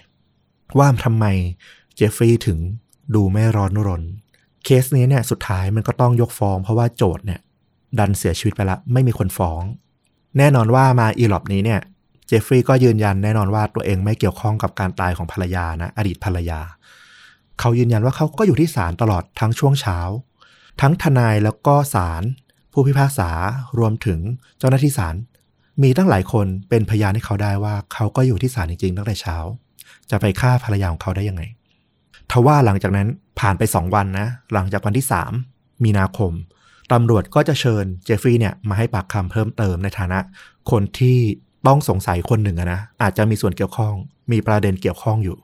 ว่าทำไมเจฟฟรีย์ถึงดูไม่ร้อนรน เคสนี้เนี่ยสุดท้ายมันก็ต้องยกฟ้อง เพราะว่าโจทย์เนี่ยดันเสียชีวิตไปละไม่มีคนฟ้อง แน่นอนว่ามาอีหลอบนี้เนี่ย เจฟฟรีย์ก็ยืนยันแน่นอนว่าตัวเองไม่เกี่ยวข้องกับการตายของภรรยานะ อดีตภรรยา เขายืนยันว่าเขาก็อยู่ที่ศาลตลอดทั้งช่วงเช้า ทั้งทนายแล้วก็ศาลผู้พิพากษารวมถึงเจ้าหน้าที่ศาลมีตั้งหลายคนเป็นพยานให้เขาได้ว่า เขาก็อยู่ที่ศาลจริงๆตั้งแต่เช้า จะไปฆ่าภรรยาของเขาได้ยังไงทว่าหลังจากนั้นผ่านไปสองวันนะ หลังจากวันที่สามมีนาคมตำรวจก็จะเชิญเจฟฟรีย์เนี่ยมาให้ปากคำเพิ่มเติมในฐานะ คนที่ต้องสงสัยคนหนึ่งนะอาจจะมีส่วนเกี่ยวข้อง มีประเด็นเกี่ยวข้องอยู่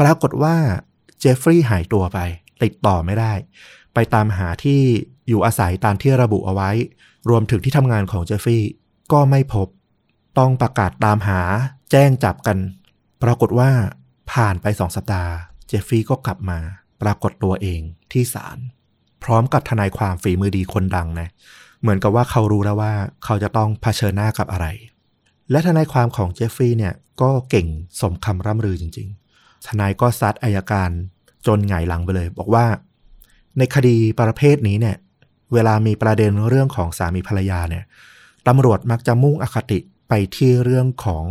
ปรากฏว่า เจฟฟรีย์หายตัวไป ติดต่อไม่ได้ ไปตามหาที่อยู่อาศัยตามที่ระบุเอาไว้ รวมถึงที่ทำงานของเจฟฟรีย์ก็ไม่พบ ต้องประกาศตามหาแจ้งจับกัน ปรากฏว่าผ่านไปสองสัปดาห์ เจฟฟรีย์ก็กลับมา ปรากฏตัวเองที่ศาลพร้อมกับทนายความฝีมือดีคนดังนะเหมือนกับว่าเขารู้แล้วว่าเขาจะต้องเผชิญหน้ากับอะไร และทนายความของเจฟฟรีย์เนี่ยก็เก่งสมคำร่ำลือจริงๆ ทนายก็ซัดอายการจนหงายหลังไปเลย บอกว่า ในคดีประเภทนี้เนี่ย เวลามีประเด็นเรื่องของสามีภรรยาเนี่ยตำรวจมักจะมุ่งอคติไปที่เรื่องของ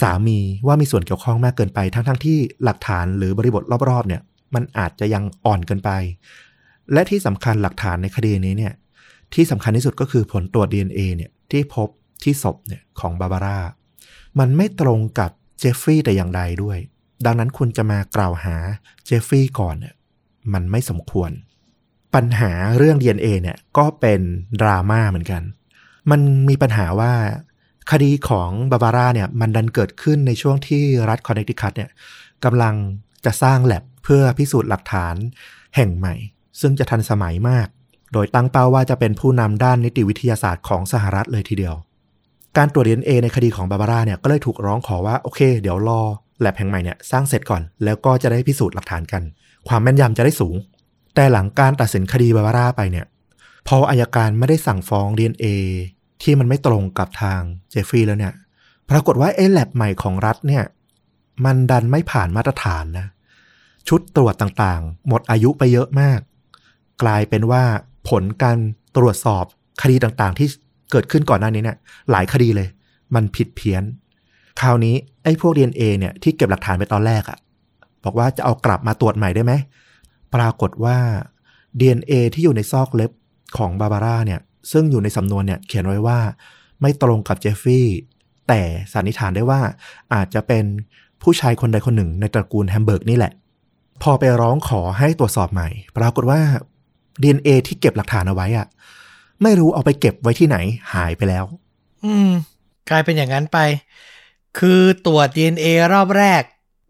สามีว่ามีส่วนเกี่ยวข้องมากเกินไป ทั้งๆทที่หลักฐานหรือบริบทรอบๆ เนี่ย มันอาจจะยังอ่อนเกินไป และที่สำคัญหลักฐานในคดีนี้เนี่ย ที่สำคัญที่สุดก็คือผลตรวจ DNA เนี่ยที่พบที่ศพเนี่ยของบาบาร่ามันไม่ตรงกับเจฟฟรีย์แต่อย่างใดด้วย ดังนั้นคุณจะมากล่าวหาเจฟฟรีย์ก่อนเนี่ยมันไม่สมควร ปัญหาเรื่อง DNA เนี่ยก็เป็นดราม่าเหมือนกัน มันมีปัญหาว่าคดีของบาบาร่าเนี่ยมันดันเกิดขึ้นในช่วงที่รัฐคอนเนตทิคัตเนี่ยกำลังจะสร้างแลบเพื่อพิสูจน์หลักฐานแห่งใหม่ ซึ่งจะทันสมัยมาก โดยตั้งเป้าว่าจะเป็นผู้นำด้านนิติวิทยาศาสตร์ของสหรัฐเลยทีเดียว การตรวจ DNA ในคดีของบาบาร่าเนี่ยก็เลยถูกร้องขอว่า โอเค เดี๋ยวรอ แลบแห่งใหม่เนี่ยสร้างเสร็จก่อน แล้วก็จะได้พิสูจน์หลักฐานกัน ความแม่นยำจะได้สูง แต่หลังการตัดสินคดีบาบาร่าไปเนี่ย พออายการไม่ได้สั่งฟ้อง DNA ที่มันไม่ตรงกับทางเจฟฟรีย์แล้วเนี่ย ปรากฏว่าไอ้แลบใหม่ของรัฐเนี่ย มันดันไม่ผ่านมาตรฐานนะ ชุดตรวจต่างๆ หมดอายุไปเยอะมาก กลายเป็นว่าผลการตรวจสอบคดีต่างๆ ที่เกิดขึ้นก่อนหน้านี้เนี่ยหลายคดีเลย มันผิดเพี้ยน คราวนี้ไอ้พวก DNA เนี่ยที่เก็บหลักฐานไปตอนแรกอะบอกว่าจะเอากลับมาตรวจใหม่ได้ไหม ปรากฏว่า DNA ที่อยู่ในซอกเล็บของบาบาร่าเนี่ย ซึ่งอยู่ในสำนวนเนี่ยเขียนไว้ว่า ไม่ตรงกับเจฟฟี่ แต่สันนิษฐานได้ว่าอาจจะเป็นผู้ชายคนใดคนหนึ่งในตระกูลแฮมเบิร์กนี่แหละ พอไปร้องขอให้ตรวจสอบใหม่ ปรากฏว่า DNA ที่เก็บหลักฐานเอาไว้อะไม่รู้เอาไปเก็บไว้ที่ไหนหายไปแล้ว อืม กลายเป็นอย่างนั้นไป คือตรวจ DNA รอบแรก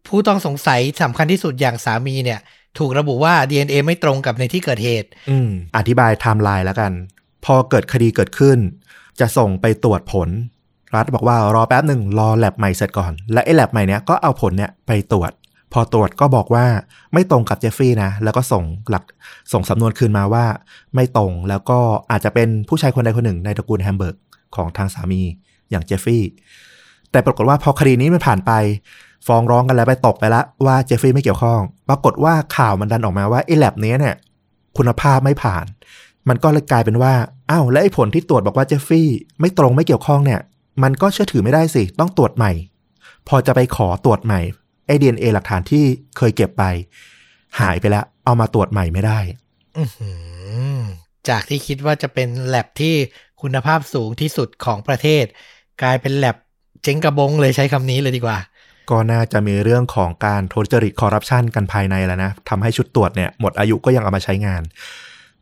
ผู้ต้องสงสัยสำคัญที่สุดอย่างสามีเนี่ย ถูกระบุว่า DNA ไม่ตรงกับในที่เกิดเหตุ อืมอธิบายไทม์ไลน์แล้วกัน พอเกิดคดีเกิดขึ้น จะส่งไปตรวจผล รัฐบอกว่ารอแป๊บหนึ่งรอแลบใหม่เสร็จก่อน และไอ้แลบใหม่เนี้ยก็เอาผลเนี้ยไปตรวจ พอตรวจก็บอกว่าไม่ตรงกับเจฟฟรีย์นะ แล้วก็ส่งหลักส่งสำนวนคืนมาว่า ไม่ตรงแล้วก็อาจจะเป็นผู้ชายคนใดคนหนึ่งในตระกูลแฮมเบิร์กของทางสามีอย่างเจฟฟรีย์ แต่ปรากฏว่าพอคดีนี้มันผ่านไป ฟ้องร้องกันแล้วไปตกไปแล้วว่าเจฟฟรีย์ไม่เกี่ยวข้อง ปรากฏว่าข่าวมันดันออกมาว่าไอ้แลบนี้เนี่ยคุณภาพไม่ผ่าน มันก็เลยกลายเป็นว่าอ้าวและไอ้ผลที่ตรวจบอกว่าเจฟฟี่ไม่ตรงไม่เกี่ยวข้องเนี่ย มันก็เชื่อถือไม่ได้สิต้องตรวจใหม่ พอจะไปขอตรวจใหม่ไอ้ดีเอ็นเอหลักฐานที่เคยเก็บไป หายไปแล้วเอามาตรวจใหม่ไม่ได้จากที่คิดว่าจะเป็นแลบที่คุณภาพสูงที่สุดของประเทศ กลายเป็นแลบ เจ๊งกระบงเลยใช้คำนี้เลยดีกว่า ก็น่าจะมีเรื่องของการทุจริตคอร์รัปชันกันภายในแล้วนะทำให้ชุดตรวจเนี่ยหมดอายุก็ยังเอามาใช้งาน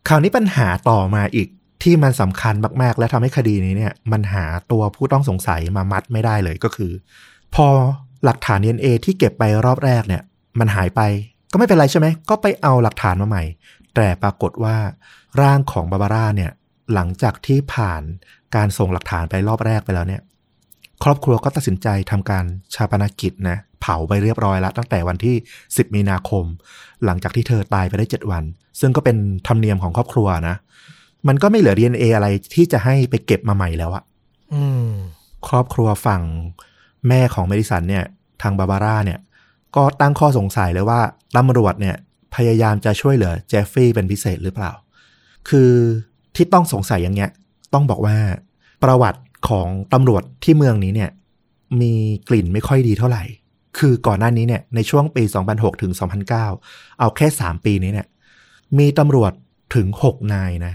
คราวนี้ปัญหาต่อมาอีกที่มันสำคัญมากๆ และทำให้คดีนี้เนี่ยมันหาตัวผู้ต้องสงสัยมามัดไม่ได้เลยก็คือ พอหลักฐาน DNA ที่เก็บไปรอบแรกเนี่ย มันหายไปก็ไม่เป็นไรใช่ไหม ก็ไปเอาหลักฐานมาใหม่ แต่ปรากฏว่าร่างของบาบาร่าเนี่ย หลังจากที่ผ่านการส่งหลักฐานไปรอบแรกไปแล้วเนี่ย ครอบครัวก็ตัดสินใจทำการชาปนกิจนะเผาไปเรียบร้อยแล้วตั้งแต่วันที่ 10 มีนาคม หลังจากที่เธอตายไปได้ 7 วัน ซึ่งก็เป็นธรรมเนียมของครอบครัวนะมันก็ไม่เหลือ DNA อะไรที่จะให้ไปเก็บมาใหม่แล้วอะอืม ครอบครัวฝั่งแม่ของเมดิสันเนี่ย ทางบาบาร่าเนี่ย ก็ตั้งข้อสงสัยเลยว่าตำรวจเนี่ย พยายามจะช่วยเหลือเจฟฟี่เป็นพิเศษหรือเปล่า คือที่ต้องสงสัยอย่างเงี้ย ต้องบอกว่าประวัติ ของตำรวจที่เมืองนี้เนี่ย มีกลิ่นไม่ค่อยดีเท่าไหร่ คือก่อนหน้านี้เนี่ยในช่วงปี 2006 ถึง 2009 เอาแค่ 3 ปีนี้เนี่ย มีตำรวจถึง 6 นายนะ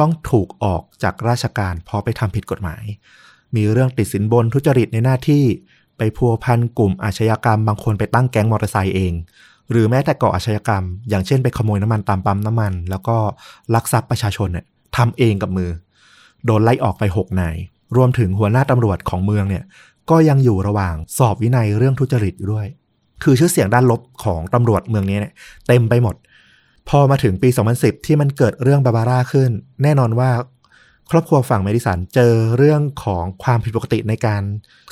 ต้องถูกออกจากราชการเพราะไปทำผิดกฎหมาย มีเรื่องติดสินบนทุจริตในหน้าที่ไปพัวพันกลุ่มอาชญากรรมบางคนไปตั้งแก๊งมอเตอร์ไซค์เอง หรือแม้แต่ก่ออาชญากรรม อย่างเช่นไปขโมยน้ำมันตามปั๊มน้ำมัน แล้วก็ลักทรัพย์ประชาชนเนี่ยทำเองกับมือ โดนไล่ออกไป6นาย รวมถึงหัวหน้าตำรวจของเมืองเนี่ยก็ยังอยู่ระหว่างสอบวินัยเรื่องทุจริตอยู่ด้วย คือชื่อเสียงด้านลบของตำรวจเมืองนี้เนี่ยเต็มไปหมด พอมาถึงปี 2010 ที่มันเกิดเรื่องบาบาร่าขึ้น แน่นอนว่า ครอบครัวฝั่งเมดิสันเจอเรื่องของความผิดปกติในการ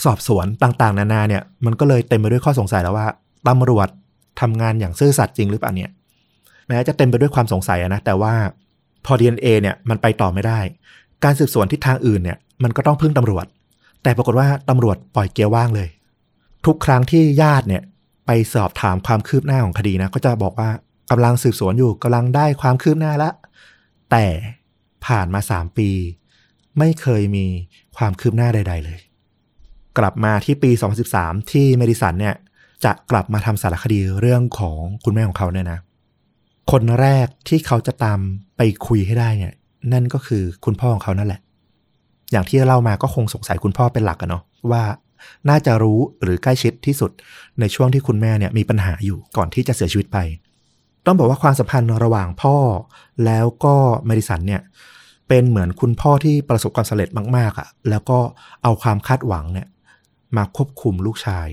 สอบสวนต่างๆ นานาเนี่ย มันก็เลยเต็มไปด้วยข้อสงสัยแล้วว่าตำรวจทำงานอย่างซื่อสัตย์จริงหรือเปล่าเนี่ย แม้จะเต็มไปด้วยความสงสัยนะแต่ว่าพอ DNA เนี่ยมันไปต่อไม่ได้ การสืบสวนทิศทางอื่นเนี่ย มันก็ต้องพึ่งตำรวจ แต่ปรากฏว่าตำรวจปล่อยเกียร์ว่างเลย ทุกครั้งที่ญาติเนี่ยไปสอบถามความคืบหน้าของคดีนะ ก็จะบอกว่ากำลังสืบสวนอยู่กำลังได้ความคืบหน้าละ แต่ผ่านมาสามปี ไม่เคยมีความคืบหน้าใด ๆ เลย กลับมาที่ปี 2013 ที่เมดิสันเนี่ยจะกลับมาทำสารคดีเรื่องของคุณแม่ของเขาเนี่ยนะ คนแรกที่เขาจะตามไปคุยให้ได้เนี่ย นั่นก็คือคุณพ่อของเขานั่นแหละ อย่างที่เล่ามาก็คงสงสัยคุณพ่อเป็นหลักอะเนาะว่าน่าจะรู้หรือใกล้ชิดที่สุดในช่วงที่คุณแม่เนี่ยมีปัญหาอยู่ก่อนที่จะเสียชีวิตไป ต้องบอกว่าความสัมพันธ์ระหว่างพ่อ แล้วก็เมดิสันเนี่ยเป็นเหมือนคุณพ่อที่ประสบความสำเร็จมากๆอะ่ะแล้วก็เอาความคาดหวังเนี่ยมาควบคุมลูกชาย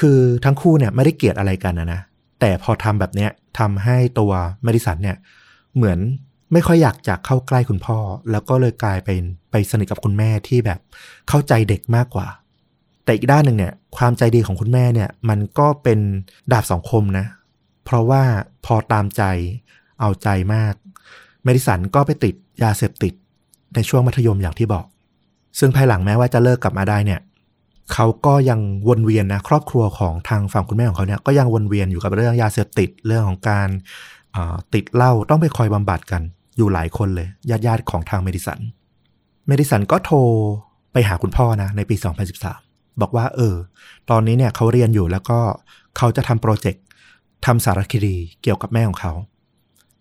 คือทั้งคู่เนี่ยไม่ได้เกลียดอะไรกันนะนะแต่พอทำแบบเนี้ยทำให้ตัวเมดิสันเนี่ยเหมือนไม่ค่อยอยากจะเข้าใกล้คุณพ่อ แล้วก็เลยกลายเป็น ไปสนิทกับคุณแม่ที่แบบเข้าใจเด็กมากกว่า แต่อีกด้านหนึ่งเนี่ย ความใจดีของคุณแม่เนี่ย มันก็เป็นดาบสองคมนะ เพราะว่าพอตามใจเอาใจมากเมดิสันก็ไปติดยาเสพติดในช่วงมัธยมอย่างที่บอก ซึ่งภายหลังแม้ว่าจะเลิกกลับมาได้เนี่ยเขาก็ยังวนเวียนนะครอบครัวของทางฝั่งคุณแม่ของเขาเนี่ยก็ยังวนเวียนอยู่กับเรื่องยาเสพติดเรื่องของการติดเหล้าต้องไปคอยบำบัดกันอยู่หลายคนเลยญาติญาติของทางเมดิสัน เมดิสันก็โทรไปหาคุณพ่อนะในปี 2013 บอกว่าเออ ตอนนี้เนี่ยเขาเรียนอยู่แล้วก็เขาจะทำโปรเจกต์ทำสารคดีเกี่ยวกับแม่ของเขา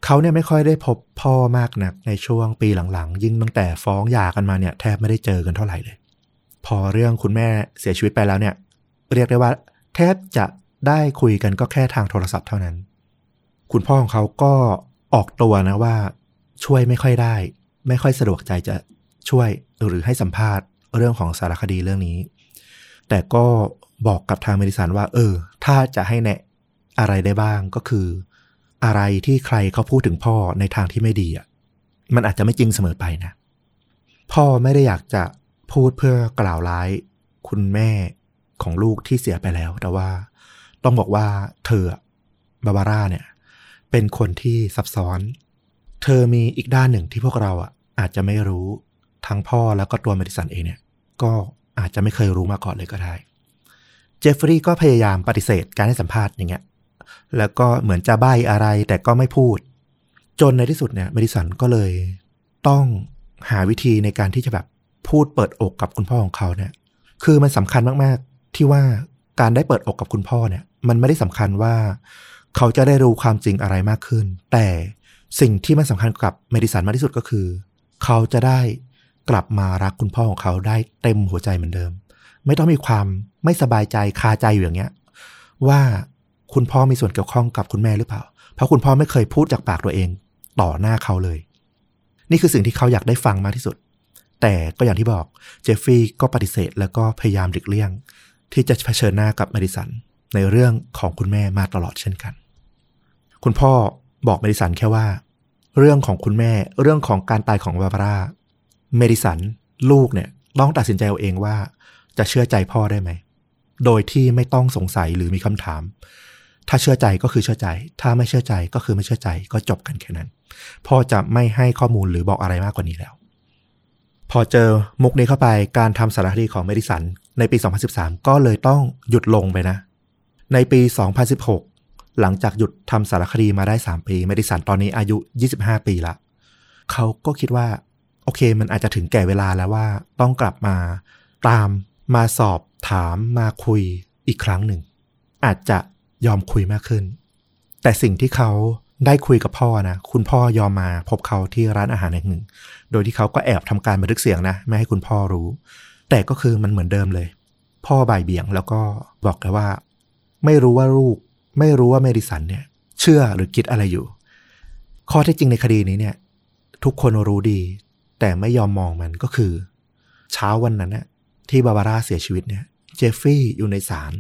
เขาเนี่ยไม่ค่อยได้พบพ่อมากนักในช่วงปีหลังๆ ยิ่งตั้งแต่ฟ้องหย่ากันมาเนี่ยแทบไม่ได้เจอกันเท่าไหร่เลย พอเรื่องคุณแม่เสียชีวิตไปแล้วเนี่ย เรียกได้ว่า แทบจะได้คุยกันก็แค่ทางโทรศัพท์เท่านั้น คุณพ่อของเขาก็ออกตัวนะว่าช่วยไม่ค่อยได้ ไม่ค่อยสะดวกใจจะ ช่วยหรือให้สัมภาษณ์เรื่องของสารคดีเรื่องนี้ แต่ก็บอกกับทางเมดิสันว่า เออ ถ้าจะให้แนะอะไรได้บ้างก็คือ อะไรที่ใครเขาพูดถึงพ่อในทางที่ไม่ดีอะมันอาจจะไม่จริงเสมอไปนะ พ่อไม่ได้อยากจะพูดเพื่อกล่าวร้าย คุณแม่ของลูกที่เสียไปแล้ว แต่ว่าต้องบอกว่าเธอบาบาร่าเนี่ย เป็นคนที่ซับซ้อน เธอมีอีกด้านหนึ่งที่พวกเราอะอาจจะไม่รู้ ทั้งพ่อแล้วก็ตัวเมดิสันเองเนี่ย ก็อาจจะไม่เคยรู้มาก่อนเลยก็ได้ เจฟฟรีย์ก็พยายามปฏิเสธการให้สัมภาษณ์อย่างเงี้ย แล้วก็เหมือนจะใบ้อะไรแต่ก็ไม่พูด จนในที่สุดเนี่ยเมดิสันก็เลยต้องหาวิธีในการที่จะแบบพูดเปิดอกกับคุณพ่อของเขาเนี่ย คือมันสำคัญมากๆ ที่ว่าการได้เปิดอกกับคุณพ่อเนี่ย มันไม่ได้สำคัญว่า เขาจะได้รู้ความจริงอะไรมากขึ้น แต่สิ่งที่มันสำคัญกับเมดิสันมากที่สุดก็คือ เขาจะได้ กลับมารักคุณพ่อของเขาได้เต็มหัวใจเหมือนเดิม ไม่ต้องมีความไม่สบายใจคาใจอยู่อย่างเงี้ย ว่าคุณพ่อมีส่วนเกี่ยวข้องกับคุณแม่หรือเปล่า เพราะคุณพ่อไม่เคยพูดจากปากตัวเองต่อหน้าเขาเลย นี่คือสิ่งที่เขาอยากได้ฟังมากที่สุด แต่ก็อย่างที่บอกเจฟฟี่ก็ปฏิเสธแล้วก็พยายามหลีกเลี่ยง ที่จะเผชิญหน้ากับเมดิสันในเรื่องของคุณแม่มาตลอดเช่นกัน คุณพ่อบอกเมดิสันแค่ว่า เรื่องของคุณแม่เรื่องของการตายของบาบาร่า เมดิสันลูกเนี่ยต้องตัดสินใจเอาเองว่าจะเชื่อใจพ่อได้ไหม โดยที่ไม่ต้องสงสัยหรือมีคำถาม ถ้าเชื่อใจก็คือเชื่อใจ ถ้าไม่เชื่อใจก็คือไม่เชื่อใจก็จบกันแค่นั้น พ่อจะไม่ให้ข้อมูลหรือบอกอะไรมากกว่านี้แล้ว พอเจอมุกนี้เข้าไปการทำสารคดีของเมดิสันในปี 2013 ก็เลยต้องหยุดลงไปนะ ในปี 2016 หลังจากหยุดทำสารคดีมาได้ 3 ปี เมดิสันตอนนี้อายุ 25 ปีละเขาก็คิดว่า โอเค มันอาจจะถึงแก่เวลาแล้วว่า ต้องกลับมาตามมาสอบถามมาคุยอีกครั้งหนึ่ง อาจจะยอมคุยมากขึ้น แต่สิ่งที่เขาได้คุยกับพ่อนะ คุณพ่อยอมมาพบเขาที่ร้านอาหารแห่งหนึ่ง โดยที่เขาก็แอบทำการบันทึกเสียงนะ ไม่ให้คุณพ่อรู้ แต่ก็คือมันเหมือนเดิมเลย พ่อบ่ายเบี่ยงแล้วก็บอกเลยว่า ไม่รู้ว่าลูก ไม่รู้ว่าเมดิสันเนี่ย เชื่อหรือคิดอะไรอยู่ ข้อเท็จจริงในคดีนี้เนี่ย ทุกคนรู้ดี แต่ไม่ยอมมองมันก็คือ เช้าวันนั้นเนี่ยที่บาบาร่าเสียชีวิตเนี่ย เจฟฟี่อยู่ในศาล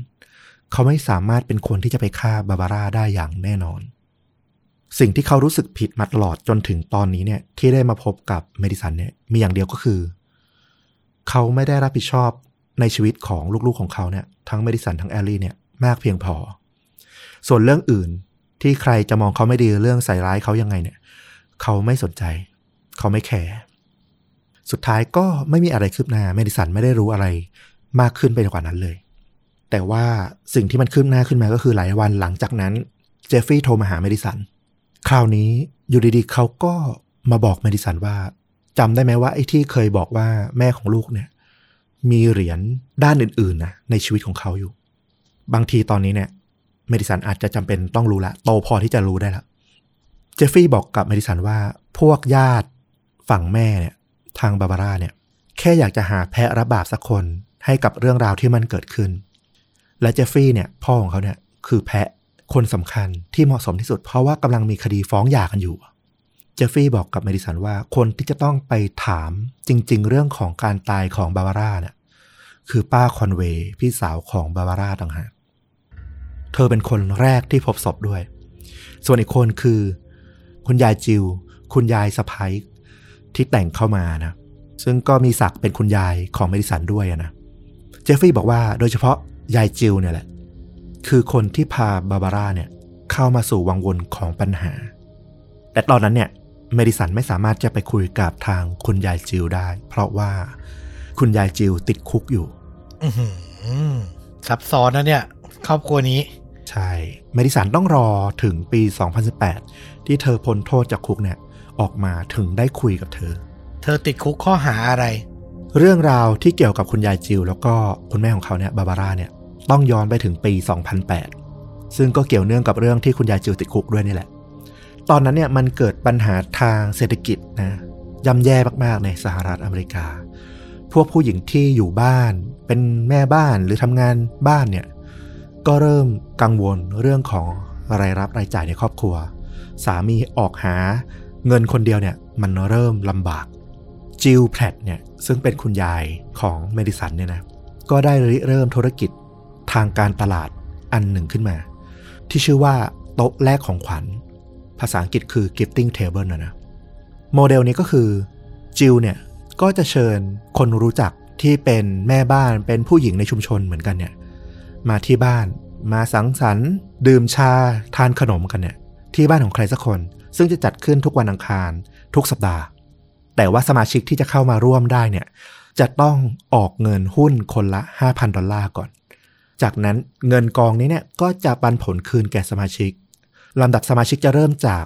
เขาไม่สามารถเป็นคนที่จะไปฆ่าบาบาร่าได้อย่างแน่นอน สิ่งที่เขารู้สึกผิดมาตลอดจนถึงตอนนี้เนี่ย ที่ได้มาพบกับเมดิสันเนี่ยมีอย่างเดียวก็คือ เขาไม่ได้รับผิดชอบในชีวิตของลูกๆของเขาเนี่ย ทั้งเมดิสันทั้งแอลลี่เนี่ยมากเพียงพอ ส่วนเรื่องอื่นที่ใครจะมองเขาไม่ดีเรื่องใส่ร้ายเขายังไงเนี่ย เขาไม่สนใจ เขาไม่แคร์ สุดท้ายก็ไม่มีอะไรคืบหน้าเมดิสันไม่ได้รู้อะไรมากขึ้นไปกว่านั้นเลย แต่ว่าสิ่งที่มันคืบหน้าขึ้นมาก็คือหลายวันหลังจากนั้นเจฟฟี่โทรมาหาเมดิสัน คราวนี้อยู่ดีๆ เขาก็มาบอกเมดิสันว่าจำได้ไหมว่าไอ้ที่เคยบอกว่าแม่ของลูกเนี่ยมีเหรียญด้านอื่นๆนะในชีวิตของเขาอยู่ บางทีตอนนี้เนี่ยเมดิสันอาจจะจำเป็นต้องรู้ละโตพอที่จะรู้ได้ละเจฟฟี่บอกกับเมดิสันว่าพวกญาติฝั่งแม่เนี่ย ทางบาบาร่าเนี่ย แค่อยากจะหาแพะรับบาปสักคนให้กับเรื่องราวที่มันเกิดขึ้น และเจฟฟี่เนี่ย พ่อของเขาเนี่ยคือแพะคนสำคัญที่เหมาะสมที่สุด เพราะว่ากำลังมีคดีฟ้องหย่ากันอยู่ เจฟฟี่บอกกับเมดิสันว่าคนที่จะต้องไปถามจริง ๆ เรื่องของการตายของบาบาร่าเนี่ยคือป้าคอนเวย์พี่สาวของบาบาร่าต่างหากเธอเป็นคนแรกที่พบศพด้วย ส่วนอีกคนคือ คุณยายจิว คุณยายสะพ้ย ที่แต่งเข้ามานะ ซึ่งก็มีศักดิ์เป็นคุณยายของเมดิสันด้วยนะ เจฟฟี่บอกว่าโดยเฉพาะยายจิวเนี่ยแหละ คือคนที่พาบาบาร่าเนี่ยเข้ามาสู่วังวนของปัญหา แต่ตอนนั้นเนี่ยเมดิสันไม่สามารถจะไปคุยกับทางคุณยายจิวได้ เพราะว่าคุณยายจิวติดคุกอยู่อือหือซับซ้อนนะเนี่ย ครอบครัวนี้ ใช่ เมดิสันต้องรอถึงปี 2018 ที่เธอพ้นโทษจากคุกเนี่ย ออกมาถึงได้คุยกับเธอ เธอติดคุกข้อหาอะไร เรื่องราวที่เกี่ยวกับคุณยายจิว แล้วก็คุณแม่ของเขาเนี่ยบาบาร่าเนี่ยต้องย้อนไปถึงปี 2008 ซึ่งก็เกี่ยวเนื่องกับเรื่องที่คุณยายจิวติดคุกด้วยนี่แหละ ตอนนั้นเนี่ยมันเกิดปัญหาทางเศรษฐกิจนะย่ำแย่มากๆในสหรัฐอเมริกา พวกผู้หญิงที่อยู่บ้าน เป็นแม่บ้านหรือทำงานบ้านเนี่ยก็เริ่มกังวลเรื่องของรายรับรายจ่ายในครอบครัว สามีออกหา เงินคนเดียวเนี่ยมันเริ่มลำบาก จิลแพลตเนี่ยซึ่งเป็นคุณยายของเมดิสันเนี่ยนะก็ได้ริเริ่มธุรกิจทางการตลาดอันหนึ่งขึ้นมา ที่ชื่อว่าโต๊ะแรกของขวัญ ภาษาอังกฤษคือ gifting table นะนะโมเดลนี้ก็คือจิลเนี่ยก็จะเชิญคนรู้จักที่เป็นแม่บ้านเป็นผู้หญิงในชุมชนเหมือนกันเนี่ยมาที่บ้านมาสังสรรค์ ดื่มชาทานขนมกันเนี่ยที่บ้านของใครสักคน ซึ่งจะจัดขึ้นทุกวันอังคารทุกสัปดาห์ แต่ว่าสมาชิกที่จะเข้ามาร่วมได้เนี่ยจะต้องออกเงินหุ้นคนละ 5,000 ดอลลาร์ก่อน จากนั้นเงินกองนี้เนี่ยก็จะปันผลคืนแก่สมาชิกลำดับสมาชิกจะเริ่มจาก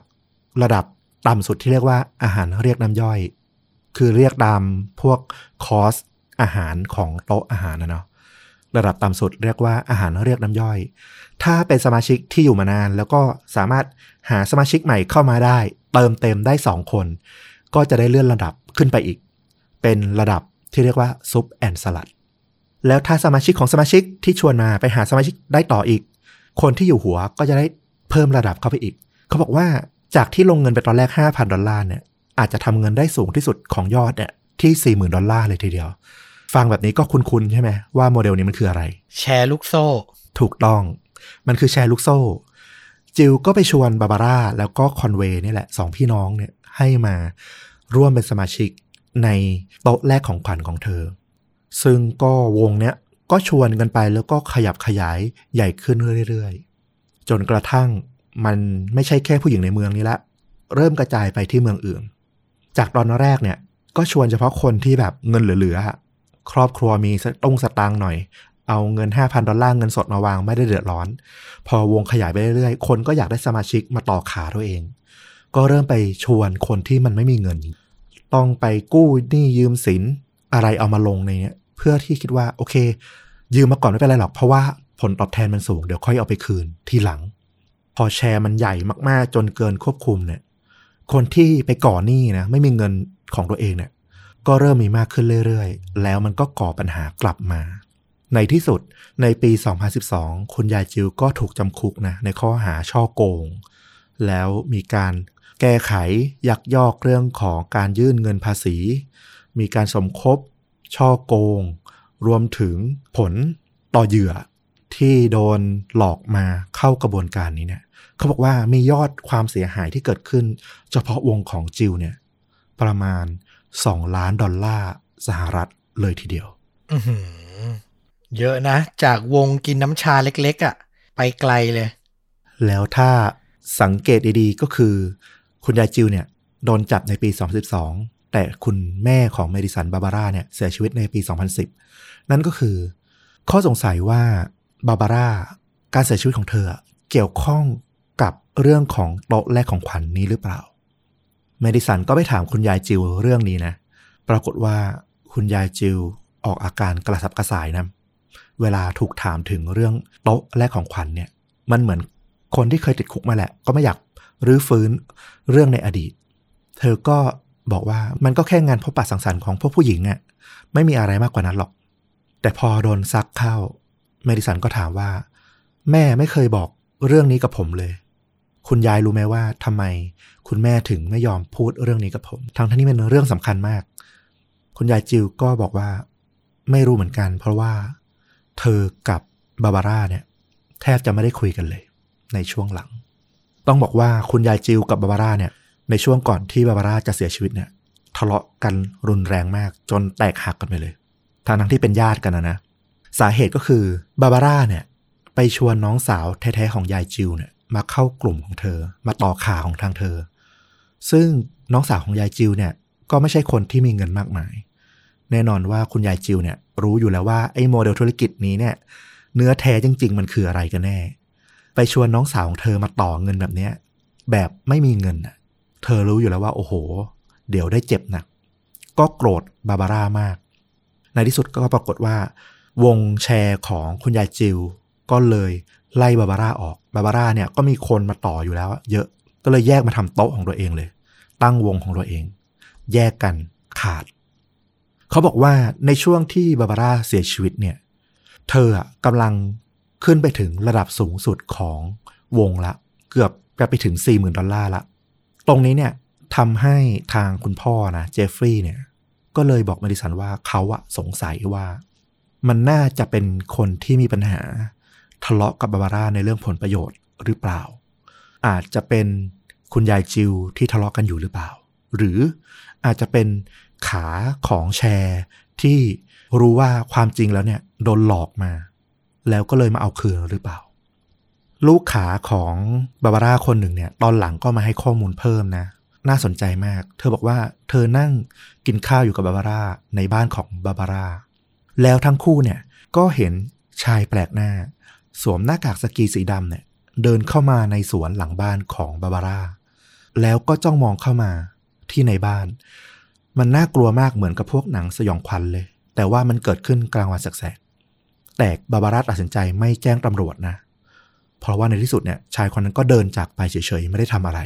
ระดับต่ำสุดที่เรียกว่าอาหารเรียกน้ำย่อย คือเรียกตามพวกคอสอาหารของโต๊ะอาหารนะเนาะ ระดับต่ำสุดเรียกว่าอาหารเรียกน้ำย่อย ถ้าเป็นสมาชิกที่อยู่มานานแล้วก็สามารถหาสมาชิกใหม่เข้ามาได้ เติมเต็มได้ 2 คน ก็จะได้เลื่อนระดับขึ้นไปอีก เป็นระดับที่เรียกว่าซุปแอนสลัด แล้วถ้าสมาชิกของสมาชิกที่ชวนมาไปหาสมาชิกได้ต่ออีก คนที่อยู่หัวก็จะได้เพิ่มระดับเข้าไปอีก เขาบอกว่าจากที่ลงเงินไปตอนแรก 5,000 ดอลลาร์เนี่ยอาจจะทำเงินได้สูงที่สุดของยอดเนี่ยที่ 40,000 ดอลลาร์เลยทีเดียว ฟังแบบนี้ก็คุ้นๆใช่ไหมว่าโมเดลนี้มันคืออะไร แชร์ลูกโซ่ ถูกต้อง มันคือแชร์ลูกโซ่ จิลก็ไปชวนบาบาร่าแล้วก็คอนเวย์นี่แหละสองพี่น้องเนี่ยให้มาร่วมเป็นสมาชิกในโต๊ะแรกของขวัญของเธอ ซึ่งก็วงเนี้ยก็ชวนกันไปแล้วก็ขยับขยายใหญ่ขึ้นเรื่อยๆ จนกระทั่งมันไม่ใช่แค่ผู้หญิงในเมืองนี้ละ เริ่มกระจายไปที่เมืองอื่น จากตอนแรกเนี่ย ก็ชวนเฉพาะคนที่แบบเงินเหลือๆอะ ครอบครัวมีต้องสตางค์หน่อย เอาเงิน 5,000 ดอลลาร์เงินสดมาวางไม่ได้เดือดร้อน พอวงขยายไปเรื่อยๆ คนก็อยากได้สมาชิกมาต่อขาตัวเอง ก็เริ่มไปชวนคนที่มันไม่มีเงิน ต้องไปกู้หนี้ยืมสินอะไรเอามาลงในเนี้ยเพื่อที่คิดว่าโอเค ยืมมาก่อนไม่เป็นไรหรอกเพราะว่าผลตอบแทนมันสูงเดี๋ยวค่อยเอาไปคืนทีหลัง พอแชร์มันใหญ่มากๆ จนเกินควบคุมเนี่ยคนที่ไปก่อหนี้นะไม่มีเงินของตัวเองเนี่ย ก็เริ่มมีมากขึ้นเรื่อยๆ แล้วมันก็ก่อปัญหากลับมา ในที่สุดในปี 2012 คุณยายจิวก็ถูกจำคุกนะในข้อหาช่อโกง แล้วมีการแก้ไขยักยอกเรื่องของการยื่นเงินภาษี มีการสมคบ ช่อโกง รวมถึงผลต่อเหยื่อที่โดนหลอกมาเข้ากระบวนการนี้เนี่ยเขาบอกว่ามียอดความเสียหายที่เกิดขึ้น เฉพาะวงของจิวเนี่ยประมาณ 2ล้านดอลลาร์สหรัฐเลยทีเดียวอือหือเยอะนะ จากวงกินน้ำชาเล็กๆอะ่ะ ไปไกลเลย แล้วถ้าสังเกตดีๆก็คือ คุณยายจิวเนี่ย โดนจับในปี 2012 แต่คุณแม่ของเมดิสันบาบาร่าเนี่ยเสียชีวิตในปี 2010 นั่นก็คือ ข้อสงสัยว่าบาบาร่าการเสียชีวิตของเธอ เกี่ยวข้องกับเรื่องของโต๊ะแรกของขวัญนนี้หรือเปล่า เมดิสันก็ไปถามคุณยายจิวเรื่องนี้นะ ปรากฏว่าคุณยายจิวออกอาการกระสับกระส่ายนะ เวลาถูกถามถึงเรื่องโต๊ะแรกของขวัญเนี่ย มันเหมือนคนที่เคยติดคุกมาแหละ ก็ไม่อยากรื้อฟื้นเรื่องในอดีต เธอก็บอกว่ามันก็แค่งานพบปะสังสรรค์ของพวกผู้หญิงอะ่ะ ไม่มีอะไรมากกว่านั้นหรอก แต่พอโดนซักเข้า เมดิสันก็ถามว่า แม่ไม่เคยบอกเรื่องนี้กับผมเลย คุณยายรู้ไหมว่าทำไม คุณแม่ถึงไม่ยอมพูดเรื่องนี้กับผม ทั้งที่นี่เป็นเรื่องสำคัญมาก คุณยายจิวก็บอกว่าไม่รู้เหมือนกัน เพราะว่าเธอกับบาบาร่าเนี่ย แทบจะไม่ได้คุยกันเลย ในช่วงหลัง ต้องบอกว่าคุณยายจิวกับบาบาร่าเนี่ย ในช่วงก่อนที่บาบาร่าจะเสียชีวิตเนี่ย ทะเลาะกันรุนแรงมาก จนแตกหักกันไปเลยทั้งทั้งที่เป็นญาติกันนะนะสาเหตุก็คือบาบาร่าเนี่ย ไปชวนน้องสาวแท้ๆของยายจิวเนี่ยมาเข้ากลุ่มของเธอ มาต่อขาของทางเธอ ซึ่งน้องสาวของยายจิวเนี่ยก็ไม่ใช่คนที่มีเงินมากมาย แน่นอนว่าคุณยายจิวเนี่ยรู้อยู่แล้วว่าไอ้โมเดลธุรกิจนี้เนี่ย เนื้อแท้จริง ๆ มันคืออะไรกันแน่ ไปชวนน้องสาวของเธอมาต่อเงินแบบเนี้ยแบบไม่มีเงินเธอรู้อยู่แล้วว่า โอ้โห เดี๋ยวได้เจ็บหนัก ก็โกรธบาบาร่ามาก ในที่สุดก็ปรากฏว่า วงแชร์ของคุณยายจิว ก็เลยไล่บาบาร่าออกบาบาร่าเนี่ยก็มีคนมาต่ออยู่แล้ว เยอะ ก็เลยแยกมาทำโต๊ะของตัวเองเลย ตั้งวงของตัวเอง แยกกันขาด เขาบอกว่าในช่วงที่บาบาร่าเสียชีวิตเนี่ย เธอกำลังขึ้นไปถึงระดับสูงสุดของวงละ เกือบจะไปถึง40,000ดอลลาร์ละ ตรงนี้เนี่ยทำให้ทางคุณพ่อนะเจฟฟรีย์เนี่ย ก็เลยบอกมาดิสันว่าเขาอะสงสัยว่า มันน่าจะเป็นคนที่มีปัญหา ทะเลาะกับบาบาร่าในเรื่องผลประโยชน์หรือเปล่า อาจจะเป็นคุณยายจิวที่ทะเลาะกันอยู่หรือเปล่า หรืออาจจะเป็นขาของแชร์ที่รู้ว่าความจริงแล้วเนี่ยโดนหลอกมา แล้วก็เลยมาเอาคืนหรือเปล่า ลูกขาของบาบาร่าคนหนึ่งเนี่ยตอนหลังก็มาให้ข้อมูลเพิ่มนะ น่าสนใจมาก เธอบอกว่าเธอนั่งกินข้าวอยู่กับบาบาร่าในบ้านของบาบาร่าแล้วทั้งคู่เนี่ยก็เห็นชายแปลกหน้า สวมหน้ากากสกีสีดำเนี่ย เดินเข้ามาในสวนหลังบ้านของบาบาร่า แล้วก็จ้องมองเข้ามาที่ในบ้าน มันน่ากลัวมากเหมือนกับพวกหนังสยองขวัญเลย แต่ว่ามันเกิดขึ้นกลางวันแสกๆแต่บาบาร่าตัดสินใจไม่แจ้งตำรวจนะ เพราะว่าในที่สุดเนี่ยชายคนนั้นก็เดินจากไปเฉยๆ ไม่ได้ทำอะไร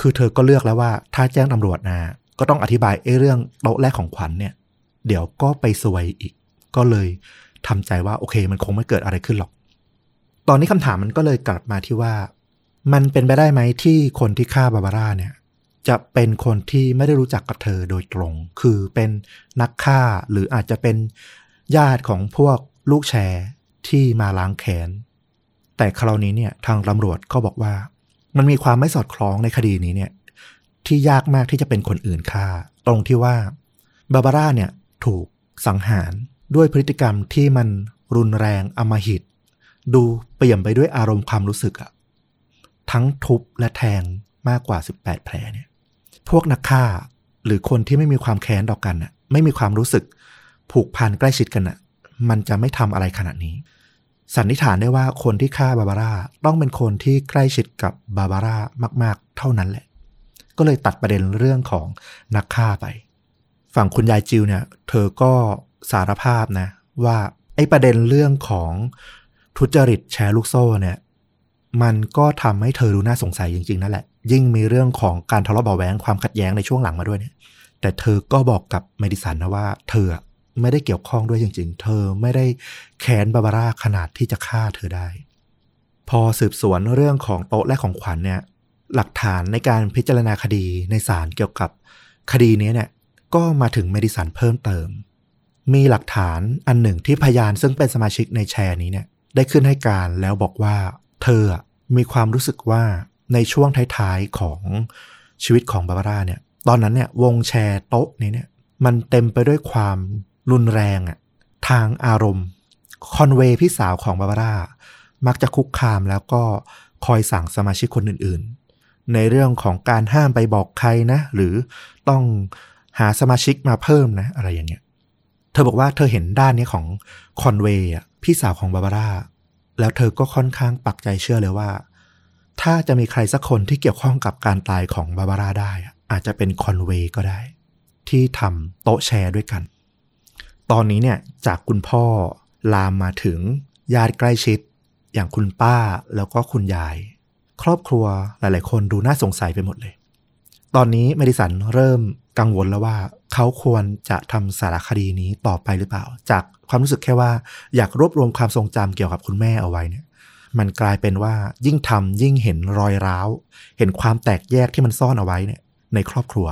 คือเธอก็เลือกแล้วว่าถ้าแจ้งตำรวจนะก็ต้องอธิบายไอ้เรื่องโต๊ะแรกของขวัญเนี่ย เดี๋ยวก็ไปซวยอีก ก็เลยทำใจว่าโอเค มันคงไม่เกิดอะไรขึ้นหรอก ตอนนี้คำถามมันก็เลยกลับมาที่ว่า มันเป็นไปได้ไหมที่คนที่ฆ่าบาบาร่าเนี่ย จะเป็นคนที่ไม่ได้รู้จักกับเธอโดยตรง คือเป็นนักฆ่าหรืออาจจะเป็นญาติของพวกลูกแชร์ที่มาล้างแค้นแต่คราวนี้เนี่ยทางตำรวจก็บอกว่า มันมีความไม่สอดคล้องในคดีนี้เนี่ย ที่ยากมากที่จะเป็นคนอื่นฆ่า ตรงที่ว่าบาบาร่าเนี่ยถูกสังหารด้วยพฤติกรรมที่มันรุนแรงอมหิต ดูเปี่ยมไปด้วยอารมณ์ความรู้สึกอะทั้งทุบและแทงมากกว่า 18 แผลเนี่ย พวกนักฆ่าหรือคนที่ไม่มีความแค้นต่อกันอะไม่มีความรู้สึกผูกพันใกล้ชิดกันอะมันจะไม่ทำอะไรขนาดนี้ สันนิษฐานได้ว่าคนที่ฆ่าบาบาร่าต้องเป็นคนที่ใกล้ชิดกับบาบาร่ามาก ๆ เท่านั้นแหละ ก็เลยตัดประเด็นเรื่องของนักฆ่าไป ฝั่งคุณยายจิวเนี่ย เธอก็สารภาพนะว่าไอ้ประเด็นเรื่องของ ทุจริตแชร์ลูกโซ่เนี่ย มันก็ทำให้เธอดูน่าสงสัยจริงๆนั่นแหละ ยิ่งมีเรื่องของการทะเลาะเบาะแว้งความขัดแย้งในช่วงหลังมาด้วยเนี่ย แต่เธอก็บอกกับเมดิสันนะว่า เธอไม่ได้เกี่ยวข้องด้วยจริง ๆ เธอไม่ได้แค้นบาบาร่าขนาดที่จะฆ่าเธอได้ พอสืบสวนเรื่องของโต๊ะและของขวัญเนี่ย หลักฐานในการพิจารณาคดีในศาลเกี่ยวกับคดีนี้เนี่ย ก็มาถึงเมดิสันเพิ่มเติม มีหลักฐานอันหนึ่งที่พยานซึ่งเป็นสมาชิกในแชร์นี้เนี่ย ได้ขึ้นให้การแล้วบอกว่า เธอมีความรู้สึกว่าในช่วงท้ายๆของชีวิตของบาบาร่าเนี่ย ตอนนั้นเนี่ยวงแชร์โต๊ะนี้เนี่ย มันเต็มไปด้วยความรุนแรงอะทางอารมณ์ คอนเวย์พี่สาวของบาบาร่ามักจะคุกคามแล้วก็คอยสั่งสมาชิกคนอื่นๆ ในเรื่องของการห้ามไปบอกใครนะ หรือต้องหาสมาชิกมาเพิ่มนะ อะไรอย่างเงี้ย เธอบอกว่าเธอเห็นด้านนี้ของคอนเวย์อะ พี่สาวของบาบาร่า แล้วเธอก็ค่อนข้างปักใจเชื่อเลยว่า ถ้าจะมีใครสักคนที่เกี่ยวข้องกับการตายของบาบาร่าได้อะอาจจะเป็นคอนเวย์ก็ได้ ที่ทำโต๊ะแชร์ด้วยกัน ตอนนี้เนี่ยจากคุณพ่อลามมาถึงญาติใกล้ชิด อย่างคุณป้าแล้วก็คุณยาย ครอบครัวหลาย ๆ คนดูน่าสงสัยไปหมดเลย ตอนนี้เมดิสันเริ่มกังวลแล้วว่า เขาควรจะทำสารคดีนี้ต่อไปหรือเปล่า จากความรู้สึกแค่ว่าอยากรวบรวมความทรงจำเกี่ยวกับคุณแม่เอาไว้เนี่ย มันกลายเป็นว่ายิ่งทำยิ่งเห็นรอยร้าว เห็นความแตกแยกที่มันซ่อนเอาไว้เนี่ย ในครอบครัว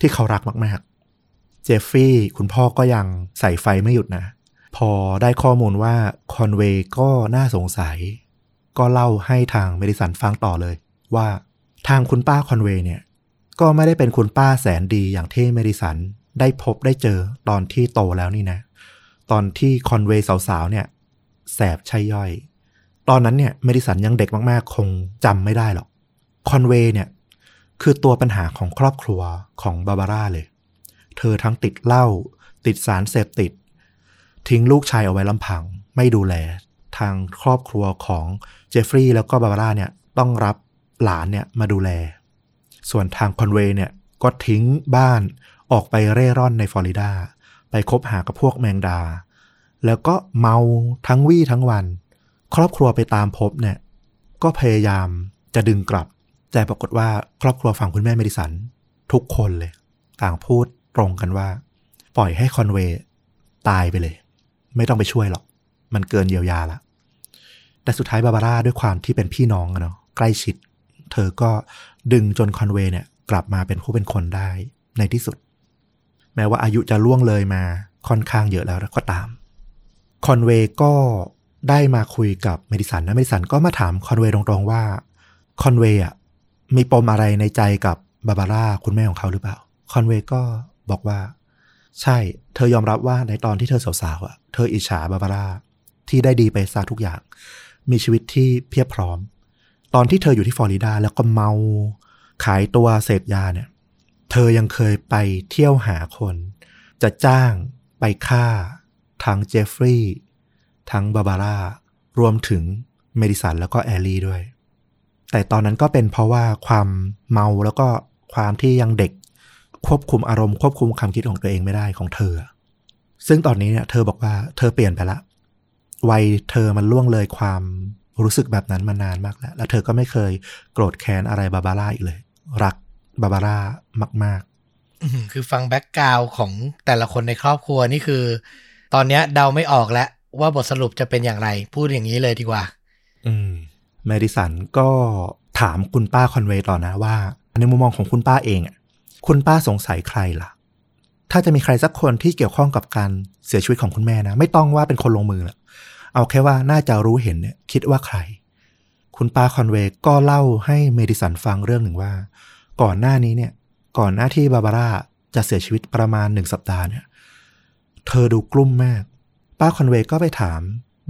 ที่เขารักมาก ๆ เจฟฟี่คุณพ่อก็ยังใส่ไฟไม่หยุดนะ พอได้ข้อมูลว่าคอนเวย์ก็น่าสงสัย ก็เล่าให้ทางเมดิสันฟังต่อเลย ว่าทางคุณป้าคอนเวย์เนี่ยก็ไม่ได้เป็นคุณป้าแสนดีอย่างที่เมดิสัน ได้พบได้เจอตอนที่โตแล้วนี่นะ ตอนที่คอนเวย์สาวๆเนี่ย แสบใช่ย่อย ตอนนั้นเนี่ยเมดิสันยังเด็กมากๆ คงจำไม่ได้หรอก คอนเวย์เนี่ย คือตัวปัญหาของครอบครัวของบาบาร่าเลย เธอทั้งติดเหล้าติดสารเสพติด ทิ้งลูกชายเอาไว้ลำพัง ไม่ดูแล ทางครอบครัวของเจฟฟรีย์แล้วก็บาบาร่าเนี่ยต้องรับหลานเนี่ยมาดูแล ส่วนทางคอนเวย์เนี่ยก็ทิ้งบ้าน ออกไปเร่ร่อนในฟลอริดา ไปคบหากับพวกแมงดา แล้วก็เมาทั้งวี่ทั้งวัน ครอบครัวไปตามพบเนี่ย ก็พยายามจะดึงกลับ แต่ปรากฏว่าครอบครัวฝั่งคุณแม่เมดิสัน ทุกคนเลย ต่างพูดตรงกันว่า ปล่อยให้คอนเวย์ตายไปเลย ไม่ต้องไปช่วยหรอก มันเกินเยียวยาละแต่สุดท้ายบาบาร่าด้วยความที่เป็นพี่น้องเนาะใกล้ชิด เธอก็ดึงจนคอนเวย์เนี่ยกลับมาเป็นผู้เป็นคนได้ในที่สุด แม้ว่าอายุจะล่วงเลยมาค่อนข้างเยอะแล้วก็ตาม คอนเวย์ก็ได้มาคุยกับเมดิสันนะเมดิสันก็มาถามคอนเวย์ตรงๆว่าคอนเวย์อะมีปมอะไรในใจกับบาบาร่าคุณแม่ของเขาหรือเปล่า คอนเวย์ก็บอกว่า ใช่ เธอยอมรับว่าในตอนที่เธอสาวๆอะ เธออิจฉาบาบาร่าที่ได้ดีไปซะทุกอย่าง มีชีวิตที่เพียบพร้อม ตอนที่เธออยู่ที่ฟลอริดาแล้วก็เมา ขายตัวเสพยาเนี่ย เธอยังเคยไปเที่ยวหาคน จะจ้างไปฆ่า ทั้งเจฟฟรีย์ทั้งบาบาร่ารวมถึงเมดิสันแล้วก็แอลลี่ด้วย แต่ตอนนั้นก็เป็นเพราะว่าความเมาแล้วก็ความที่ยังเด็กควบคุมอารมณ์ควบคุมความคิดของตัวเองไม่ได้ของเธอ ซึ่งตอนนี้เนี่ยเธอบอกว่าเธอเปลี่ยนไปละ วัยเธอมันล่วงเลยความรู้สึกแบบนั้นมานานมากแล้ว แล้วเธอก็ไม่เคยโกรธแค้นอะไรบาบาร่าอีกเลย รัก บาบาร่ามากอื้อหือคือฟัง background ของแต่ละคนในครอบครัวนี่คือ ตอนเนี้ยเดาไม่ออกแล้วว่าบทสรุปจะเป็นอย่างไร พูดอย่างนี้เลยดีกว่าๆอืมเมดิสันก็ถามคุณป้าคอนเวย์ต่อนะว่า ในมุมมองของคุณป้าเองอะคุณป้าสงสัยใครล่ะ ถ้าจะมีใครสักคนที่เกี่ยวข้องกับการเสียชีวิตของคุณแม่นะ ไม่ต้องว่าเป็นคนลงมือหรอกเอาแค่ว่าน่าจะรู้เห็นเนี่ยคิดว่าใคร คุณป้าคอนเวย์ก็เล่าให้เมดิสันฟังเรื่องหนึ่งว่า ก่อนหน้านี้เนี่ย ก่อนหน้าที่บาบาร่าจะเสียชีวิตประมาณหนึ่งสัปดาห์เนี่ย เธอดูกลุ้มมาก ป้าคอนเวย์ก็ไปถาม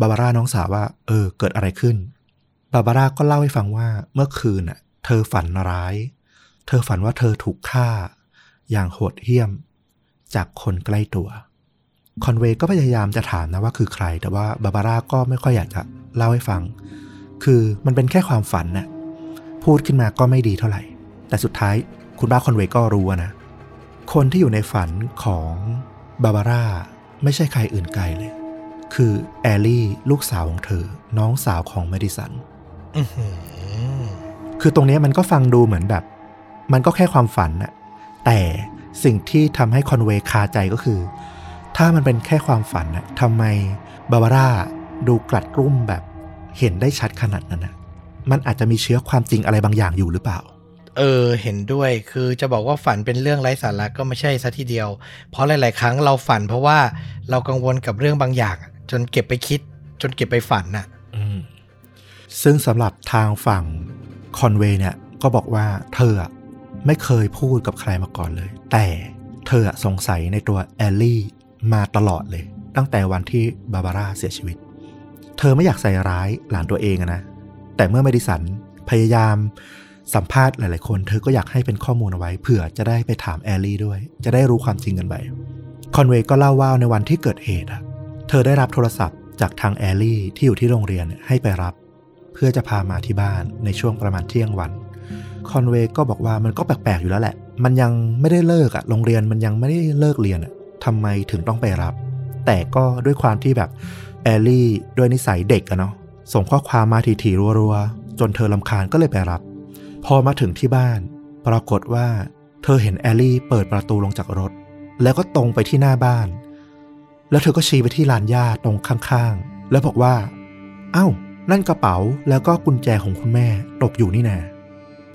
บาบาร่าน้องสาวว่า เออ เกิดอะไรขึ้น บาบาร่าก็เล่าให้ฟังว่าเมื่อคืนน่ะ เธอฝันร้าย เธอฝันว่าเธอถูกฆ่า อย่างโหดเหี้ยม จากคนใกล้ตัว คอนเวย์ก็พยายามจะถามนะว่าคือใคร แต่ว่าบาบาร่าก็ไม่ค่อยอยากจะเล่าให้ฟัง คือมันเป็นแค่ความฝันน่ะ พูดขึ้นมาก็ไม่ดีเท่าไหร่ แต่สุดท้ายคุณป้าคอนเวย์ก็รู้อะนะ คนที่อยู่ในฝันของบาบาร่าไม่ใช่ใครอื่นไกลเลย คือแอลลี่ลูกสาวของเธอ น้องสาวของเมดิสันอือหือคือตรงเนี้ยมันก็ฟังดูเหมือนแบบ มันก็แค่ความฝันน่ะแต่สิ่งที่ทำให้คอนเวย์คาใจก็คือ ถ้ามันเป็นแค่ความฝันน่ะทำไมบาบาร่าดูกลัดกลุ้มแบบเห็นได้ชัดขนาดนั้นน่ะมันอาจจะมีเชื้อความจริงอะไรบางอย่างอยู่หรือเปล่า เออเห็นด้วยคือจะบอกว่าฝันเป็นเรื่องไร้สาระก็ไม่ใช่ซะทีเดียว เพราะหลาย ๆ ครั้งเราฝัน เพราะว่าเรากังวลกับเรื่องบางอย่าง จนเก็บไปคิด จนเก็บไปฝันน่ะอืมซึ่งสำหรับทางฝั่งคอนเวย์เนี่ย ก็บอกว่าเธออะไม่เคยพูดกับใครมาก่อนเลย แต่เธออะสงสัยในตัวแอลลี่มาตลอดเลย ตั้งแต่วันที่บาบาร่าเสียชีวิต เธอไม่อยากใส่ร้ายหลานตัวเองอะนะ แต่เมื่อเมดิสันพยายาม สัมภาษณ์หลาย ๆ คน เธอก็อยากให้เป็นข้อมูลเอาไว้เผื่อจะได้ไปถามแอลลี่ด้วย จะได้รู้ความจริงกันไปคอนเวย์ก็เล่าว่าในวันที่เกิดเหตุเธอได้รับโทรศัพท์จากทางแอลลี่ที่อยู่ที่โรงเรียนให้ไปรับ เพื่อจะพามาที่บ้านในช่วงประมาณเที่ยงวันคอนเวย์ก็บอกว่ามันก็แปลก ๆ อยู่แล้วแหละ มันยังไม่ได้เลิกอะโรงเรียนมันยังไม่ได้เลิกเรียนอะทำไมถึงต้องไปรับ แต่ก็ด้วยความที่แบบแอลลี่ด้วยนิสัยเด็กอะเนาะส่งข้อความมาถี่ๆรัว ๆ จนเธอรำคาญก็เลยไปรับ พอมาถึงที่บ้าน ปรากฏว่า เธอเห็นแอลลี่เปิดประตูลงจากรถ แล้วก็ตรงไปที่หน้าบ้าน แล้วเธอก็ชี้ไปที่ลานหญ้าตรงข้างๆ แล้วบอกว่า เอ้า นั่นกระเป๋าแล้วก็กุญแจของคุณแม่ตกอยู่นี่นา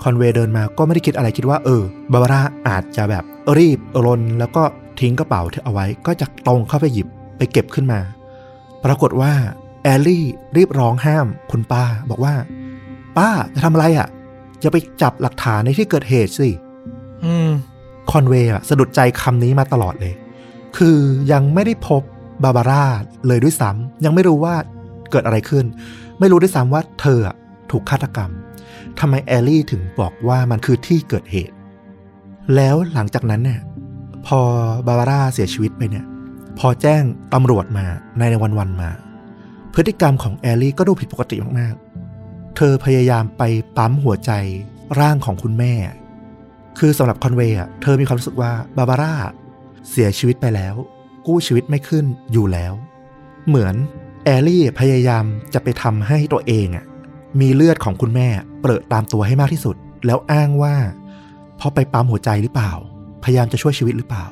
คอนเวย์เดินมาก็ไม่ได้คิดอะไรคิดว่าเออบาบาร่าอาจจะแบบรีบร้อนแล้วก็ทิ้งกระเป๋าที่เอาไว้ ก็จะตรงเข้าไปหยิบไปเก็บขึ้นมา ปรากฏว่าแอลลี่รีบร้องห้ามคุณป้า บอกว่า ป้าจะทำอะไรอะ่ะ จะไปจับหลักฐานในที่เกิดเหตุสิอืมคอนเวย์อะสะดุดใจคำนี้มาตลอดเลย คือยังไม่ได้พบบาบาร่าเลยด้วยซ้ำยังไม่รู้ว่าเกิดอะไรขึ้น ไม่รู้ด้วยซ้ำว่าเธออะถูกฆาตกรรมทำไมแอลลี่ถึงบอกว่ามันคือที่เกิดเหตุ แล้วหลังจากนั้นเนี่ยพอบาบาร่าเสียชีวิตไปเนี่ย พอแจ้งตำรวจมาในวันวันๆมา พฤติกรรมของแอลลี่ก็ดูผิดปกติมากๆ เธอพยายามไปปั๊มหัวใจร่างของคุณแม่ คือสำหรับคอนเวย์เธอมีความรู้สึกว่าบาบาร่าเสียชีวิตไปแล้ว กู้ชีวิตไม่ขึ้นอยู่แล้ว เหมือนแอลลี่พยายามจะไปทำให้ตัวเองอะมีเลือดของคุณแม่เปรอะตามตัวให้มากที่สุด แล้วอ้างว่าเพราะไปปั๊มหัวใจหรือเปล่า พยายามจะช่วยชีวิตหรือเปล่า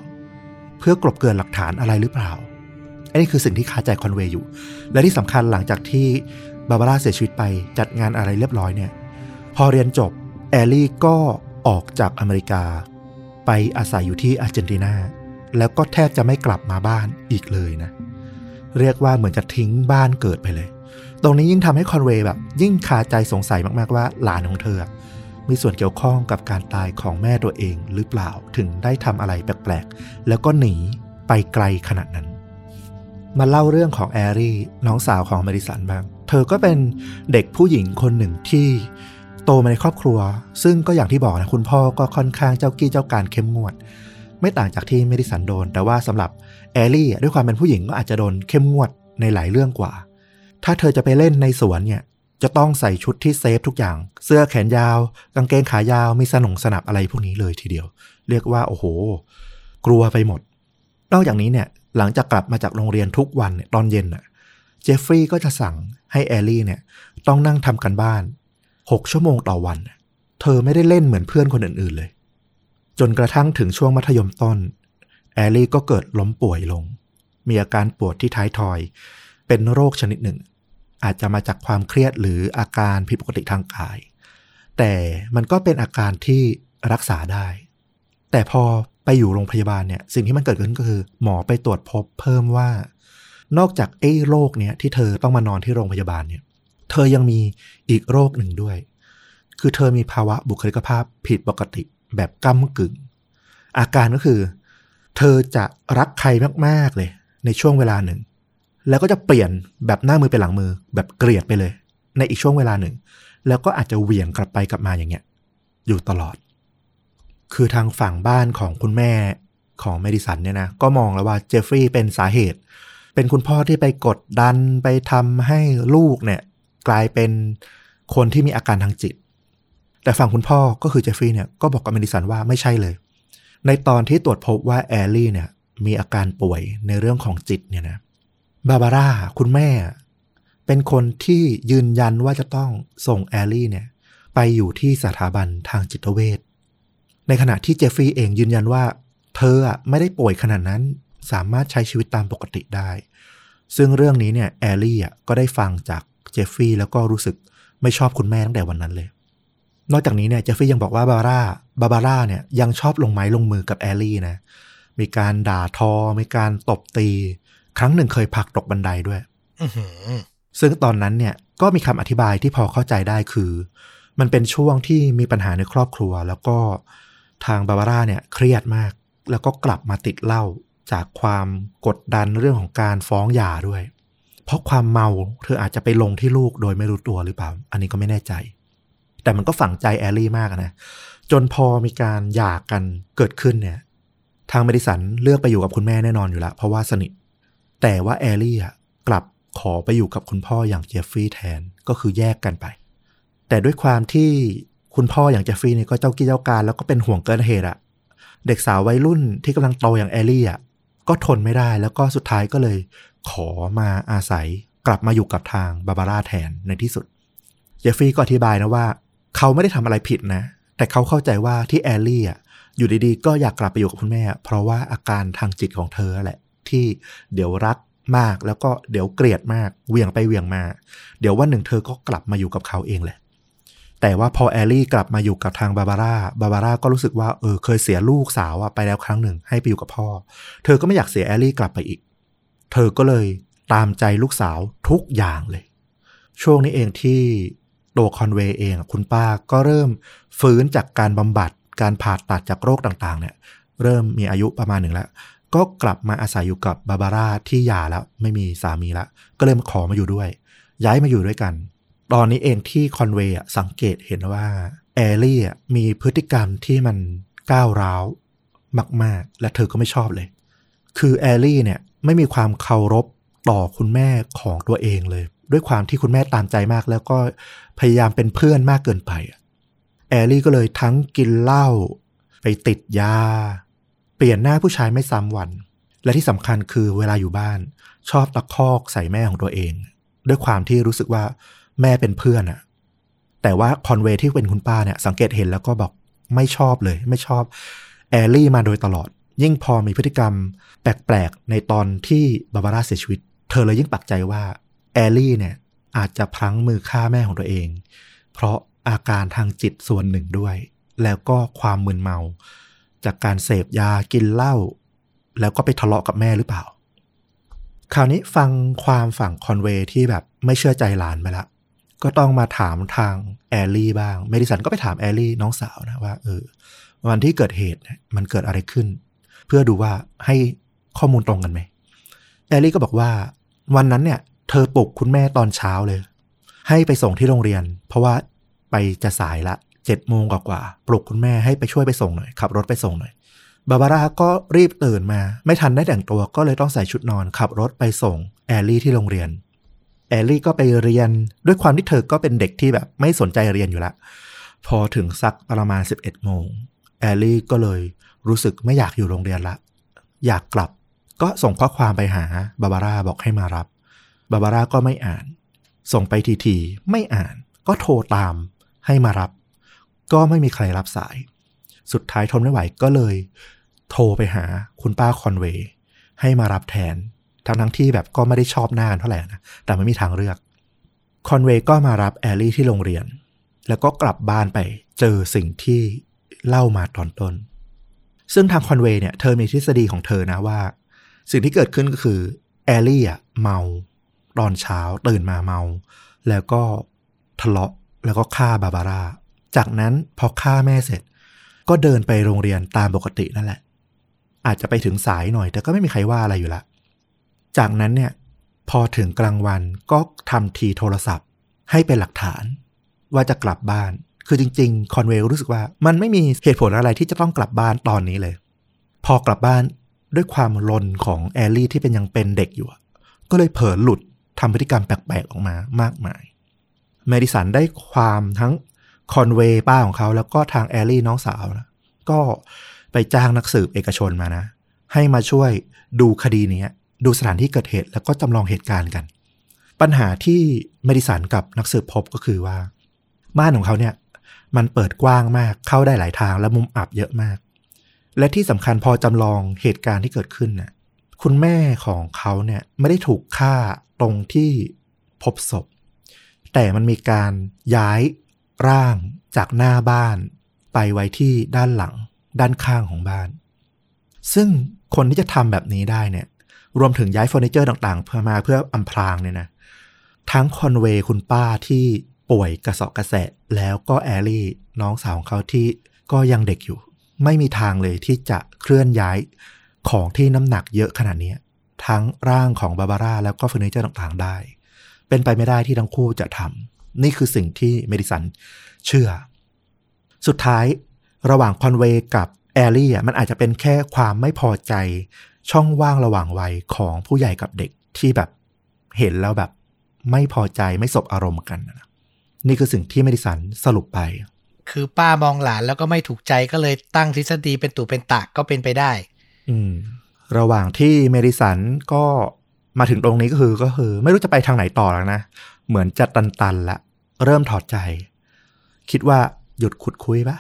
เพื่อกลบเกลื่อนหลักฐานอะไรหรือเปล่าอันนี้คือสิ่งที่คาใจคอนเวย์อยู่ และที่สำคัญหลังจากที่ บาบาร่าเสียชีวิตไปจัดงานอะไรเรียบร้อยเนี่ย พอเรียนจบ แอลลี่ก็ออกจากอเมริกา ไปอาศัยอยู่ที่อาร์เจนตินา แล้วก็แทบจะไม่กลับมาบ้านอีกเลยนะ เรียกว่าเหมือนจะทิ้งบ้านเกิดไปเลย ตรงนี้ยิ่งทำให้คอนเวย์แบบ ยิ่งคาใจสงสัยมากๆว่าหลานของเธอ มีส่วนเกี่ยวข้องกับการตายของแม่ตัวเองหรือเปล่าถึงได้ทำอะไรแปลกๆ แล้วก็หนีไปไกลขนาดนั้น มาเล่าเรื่องของแอลลี่น้องสาวของเมดิสันบ้าง เธอก็เป็นเด็กผู้หญิงคนหนึ่งที่โตมาในครอบครัว ซึ่งก็อย่างที่บอกนะคุณพ่อก็ค่อนข้างเจ้ากี้เจ้าการเข้มงวด ไม่ต่างจากที่เมดิสันโดน แต่ว่าสำหรับแอลลี่ด้วยความเป็นผู้หญิงก็อาจจะโดนเข้มงวดในหลายเรื่องกว่า ถ้าเธอจะไปเล่นในสวนเนี่ยจะต้องใส่ชุดที่ safe ทุกอย่าง เสื้อแขนยาว กางเกงขายาวว มีสนงสนับอะไรพวกนี้เลยทีเดียว เรียกว่า โอ้โห กลัวไปหมด นอกจากนี้เนี่ย หลังจากกลับมาจากโรงเรียนทุกวันเนี่ยตอนเย็นน่ะ เจฟฟรีย์ก็จะสั่ง ให้แอลลี่เนี่ยต้องนั่งทำการบ้าน 6 ชั่วโมงต่อวัน เธอไม่ได้เล่นเหมือนเพื่อนคนอื่นๆเลย จนกระทั่งถึงช่วงมัธยมต้น แอลลี่ก็เกิดล้มป่วยลง มีอาการปวดที่ท้ายทอย เป็นโรคชนิดหนึ่ง อาจจะมาจากความเครียดหรืออาการผิดปกติทางกาย แต่มันก็เป็นอาการที่รักษาได้ แต่พอไปอยู่โรงพยาบาลเนี่ยสิ่งที่มันเกิดขึ้นก็คือ หมอไปตรวจพบเพิ่มว่า นอกจากไอ้โรคเนี้ยที่เธอต้องมานอนที่โรงพยาบาลเนี่ย เธอยังมีอีกโรคหนึ่งด้วย คือเธอมีภาวะบุคลิกภาพผิดปกติแบบก้ากึ่ง อาการก็คือ เธอจะรักใครมาก ๆ เลย ในช่วงเวลาหนึ่ง แล้วก็จะเปลี่ยนแบบหน้ามือเป็นหลังมือ แบบเกลียดไปเลย ในอีกช่วงเวลาหนึ่ง แล้วก็อาจจะเหวี่ยงกลับไปกลับมาอย่างเงี้ย อยู่ตลอด คือทางฝั่งบ้านของคุณแม่ของเมดิสันเนี่ยนะ ก็มองแล้วว่าเจฟฟรีย์เป็นสาเหตุ เป็นคุณพ่อที่ไปกดดันไปทำให้ลูกเนี่ย กลายเป็นคนที่มีอาการทางจิต แต่ฝั่งคุณพ่อก็คือเจฟฟรีย์เนี่ยก็บอกกับเมดิสันว่าไม่ใช่เลย ในตอนที่ตรวจพบว่าแอลลี่เนี่ยมีอาการป่วยในเรื่องของจิตเนี่ยนะบาบาร่าคุณแม่ เป็นคนที่ยืนยันว่าจะต้องส่งแอลลี่เนี่ยไปอยู่ที่สถาบันทางจิตเวชในขณะที่เจฟฟรีย์เองยืนยันว่า เธอไม่ได้ป่วยขนาดนั้น สามารถใช้ชีวิตตามปกติได้ ซึ่งเรื่องนี้เนี่ยแอลลี่อะก็ได้ฟังจากเจฟฟรีย์แล้วก็รู้สึกไม่ชอบคุณแม่ตั้งแต่วันนั้นเลย นอกจากนี้เนี่ยเจฟฟี่ยังบอกว่าบาร่าบาบาร่าเนี่ยยังชอบลงไม้ลงมือกับแอลลี่นะ มีการด่าทอ มีการตบตี ครั้งหนึ่งเคยผลักตกบันไดด้วยอื้อหือซึ่งตอนนั้นเนี่ยก็มีคำอธิบายที่พอเข้าใจได้คือ มันเป็นช่วงที่มีปัญหาในครอบครัว แล้วก็ทางบาบาร่าเนี่ยเครียดมาก แล้วก็กลับมาติดเหล้า จากความกดดันเรื่องของการฟ้องหย่าด้วย เพราะความเมาเธออาจจะไปลงที่ลูกโดยไม่รู้ตัวหรือเปล่า อันนี้ก็ไม่แน่ใจ แต่มันก็ฝังใจแอลลี่มากนะ จนพอมีการหย่ากันเกิดขึ้นเนี่ย ทางเมดิสันเลือกไปอยู่กับคุณแม่แน่นอนอยู่แล้ว เพราะว่าสนิท แต่ว่าแอลลี่อะกลับขอไปอยู่กับคุณพ่ออย่างเจฟฟรีย์แทน ก็คือแยกกันไป แต่ด้วยความที่คุณพ่ออย่างเจฟฟรีย์เนี่ยก็เจ้ากี้เจ้าการแล้วก็เป็นห่วงเกินเหตุอะเด็กสาววัยรุ่นที่กำลังโตอย่างแอลลี่อะ ก็ทนไม่ได้แล้วก็สุดท้ายก็เลยขอมาอาศัยกลับมาอยู่กับทางบาบาร่าแทนในที่สุด เจฟฟรีย์ก็อธิบายนะว่า เขาไม่ได้ทำอะไรผิดนะ แต่เขาเข้าใจว่าที่แอลลี่อะอยู่ดีๆ ก็อยากกลับไปอยู่กับคุณแม่ เพราะว่าอาการทางจิตของเธอแหละ ที่เดี๋ยวรักมากแล้วก็เดี๋ยวเกลียดมากเวียงไปเวียงมา เดี๋ยววันหนึ่งเธอก็กลับมาอยู่กับเขาเองแหละ แต่ว่าพอแอลลี่กลับมาอยู่กับทางบาบาร่า บาบาร่าก็รู้สึกว่าเออเคยเสียลูกสาวอะไปแล้วครั้งหนึ่งให้ไปอยู่กับพ่อ เธอก็ไม่อยากเสียแอลลี่กลับไปอีก เธอก็เลยตามใจลูกสาวทุกอย่างเลย ช่วงนี้เองที่ตัวคอนเวย์เองคุณป้าก็เริ่มฟื้นจากการบำบัดการผ่าตัดจากโรคต่างๆ เนี่ย เริ่มมีอายุประมาณหนึ่งแล้ว ก็กลับมาอาศัยอยู่กับบาบาร่าที่หย่าแล้ว ไม่มีสามีละ ก็เลยมาขอมาอยู่ด้วย ย้ายมาอยู่ด้วยกัน ตอนนี้เองที่คอนเวย์สังเกตเห็นว่าแอลลี่มีพฤติกรรมที่มันก้าวร้าวมาก ๆ และเธอก็ไม่ชอบเลย คือแอลลี่เนี่ยไม่มีความเคารพต่อคุณแม่ของตัวเองเลย ด้วยความที่คุณแม่ตามใจมากแล้วก็พยายามเป็นเพื่อนมากเกินไปแอลลี่ก็เลยทั้งกินเหล้าไปติดยา เปลี่ยนหน้าผู้ชายไม่ซ้ำวัน และที่สำคัญคือเวลาอยู่บ้าน ชอบตะคอกใส่แม่ของตัวเอง ด้วยความที่รู้สึกว่า แม่เป็นเพื่อนอะแต่ว่าคอนเวย์ที่เป็นคุณป้าเนี่ยสังเกตเห็นแล้วก็บอกไม่ชอบเลย ไม่ชอบแอลลี่มาโดยตลอด ยิ่งพอมีพฤติกรรมแปลกๆ ในตอนที่บาบาร่าเสียชีวิต เธอเลยยิ่งปักใจว่าแอลลี่เนี่ยอาจจะพลั้งมือฆ่าแม่ของตัวเอง เพราะอาการทางจิตส่วนหนึ่งด้วย แล้วก็ความมึนเมา จากการเสพยากินเหล้าแล้วก็ไปทะเลาะกับแม่หรือเปล่า คราวนี้ฟังความฝั่งคอนเวย์ที่แบบไม่เชื่อใจหลานไปละ ก็ต้องมาถามทางแอลลี่บ้าง เมดิสันก็ไปถามแอลลี่น้องสาวนะว่าเออวันที่เกิดเหตุมันเกิดอะไรขึ้น เพื่อดูว่าให้ข้อมูลตรงกันไหมแอลลี่ก็บอกว่า วันนั้นเนี่ย เธอปลุกคุณแม่ตอนเช้าเลย ให้ไปส่งที่โรงเรียน เพราะว่าไปจะสายละเจ็ดโมงกว่าๆปลุกคุณแม่ให้ไปช่วยไปส่งหน่อยขับรถไปส่งหน่อยบาบาร่าก็รีบตื่นมา ไม่ทันได้แต่งตัวก็เลยต้องใส่ชุดนอนขับรถไปส่งแอลลี่ที่โรงเรียน แอลลี่ก็ไปเรียนด้วยความที่เธอก็เป็นเด็กที่แบบไม่สนใจเรียนอยู่ละ พอถึงสักประมาณ 11โมงแอลลี่ก็เลยรู้สึกไม่อยากอยู่โรงเรียนละ อยากกลับก็ส่งข้อความไปหาบาบาร่าบอกให้มารับบาบาร่าก็ไม่อ่าน ส่งไปทีๆไม่อ่าน ก็โทรตามให้มารับ ก็ไม่มีใครรับสาย สุดท้ายทนไม่ไหวก็เลย โทรไปหาคุณป้าคอนเวย์ให้มารับแทน ทั้งทั้งที่แบบก็ไม่ได้ชอบหน้ากันเท่าไหร่นะแต่ไม่มีทางเลือกคอนเวย์ก็มารับแอลลี่ที่โรงเรียน แล้วก็กลับบ้านไปเจอสิ่งที่เล่ามาตอนต้น ซึ่งทางคอนเวย์เนี่ยเธอมีทฤษฎีของเธอนะว่า สิ่งที่เกิดขึ้นก็คือแอลลี่อะเมาตอนเช้าตื่นมาเมา แล้วก็ทะเลาะแล้วก็ฆ่าบาบาร่า จากนั้นพอฆ่าแม่เสร็จ ก็เดินไปโรงเรียนตามปกตินั่นแหละ อาจจะไปถึงสายหน่อย แต่ก็ไม่มีใครว่าอะไรอยู่ละ จากนั้นเนี่ยพอถึงกลางวันก็ทำทีโทรศัพท์ ให้เป็นหลักฐาน ว่าจะกลับบ้าน คือจริง ๆ คอนเวย์รู้สึกว่ามันไม่มีเหตุผลอะไรที่จะต้องกลับบ้านตอนนี้เลย พอกลับบ้านด้วยความลนของแอลลี่ที่เป็นยังเป็นเด็กอยู่ ก็เลยเผลอหลุดทำพฤติกรรมแปลกๆออกมามากมายเมดิสันได้ความทั้งคอนเวย์ป้าของเขา แล้วก็ทางแอลลี่น้องสาวนะก็ไปจ้างนักสืบเอกชนมานะ ให้มาช่วยดูคดีนี้ ดูสถานที่เกิดเหตุ แล้วก็จำลองเหตุการณ์กัน ปัญหาที่เมดิสันกับนักสืบพบก็คือว่า บ้านของเขาเนี่ย มันเปิดกว้างมากเข้าได้หลายทางและมุมอับเยอะมาก และที่สำคัญพอจำลองเหตุการณ์ที่เกิดขึ้นน่ะคุณแม่ของเขาเนี่ยไม่ได้ถูกฆ่าตรงที่พบศพ แต่มันมีการย้ายร่างจากหน้าบ้าน ไปไว้ที่ด้านหลัง ด้านข้างของบ้าน ซึ่งคนที่จะทำแบบนี้ได้เนี่ย รวมถึงย้ายเฟอร์นิเจอร์ต่างๆเพื่อมาเพื่ออำพรางเนี่ยนะทั้งคอนเวย์คุณป้าที่ป่วยกระเสาะกระแสะแล้วก็แอลลี่น้องสาวของเขาที่ก็ยังเด็กอยู่ ไม่มีทางเลยที่จะเคลื่อนย้ายของที่น้ำหนักเยอะขนาดนี้ทั้งร่างของบาบาร่าแล้วก็เฟอร์นิเจอร์ต่างๆได้ เป็นไปไม่ได้ที่ทั้งคู่จะทำนี่คือสิ่งที่เมดิสันเชื่อ สุดท้ายระหว่างคอนเวย์กับแอลลี่มันอาจจะเป็นแค่ความไม่พอใจ ช่องว่างระหว่างวัยของผู้ใหญ่กับเด็กที่แบบเห็นแล้วแบบไม่พอใจไม่สบอารมณ์กันนะนี่คือสิ่งที่เมดิสันสรุปไป คือป้ามองหลานแล้วก็ไม่ถูกใจก็เลยตั้งทฤษฎีเป็นตุเป็นตะก็เป็นไปได้ อืม ระหว่างที่เมดิสันก็มาถึงตรงนี้ก็คือก็คือ ไม่รู้จะไปทางไหนต่อแล้วนะ เหมือนจะตันๆละเริ่มถอดใจ คิดว่าหยุดขุดคุยปะ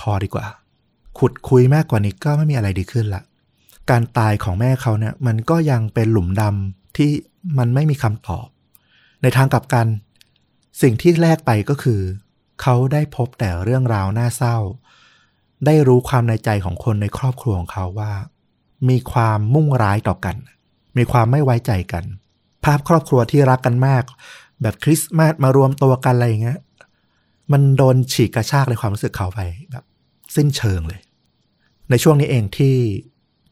พอดีกว่า ขุดคุยมากกว่านี้ก็ไม่มีอะไรดีขึ้นละ การตายของแม่เขาเนี่ยมันก็ยังเป็นหลุมดำที่มันไม่มีคำตอบ ในทางกลับกัน สิ่งที่แลกไปก็คือ เขาได้พบแต่เรื่องราวน่าเศร้า ได้รู้ความในใจของคนในครอบครัวของเขาว่า มีความมุ่งร้ายต่อกัน มีความไม่ไว้ใจกัน ภาพครอบครัวที่รักกันมาก แบบคริสต์มาสมารวมตัวกันอะไรอย่างเงี้ยมันโดนฉีกกระชากในความรู้สึกเขาไปแบบ สิ้นเชิงเลย ในช่วงนี้เองที่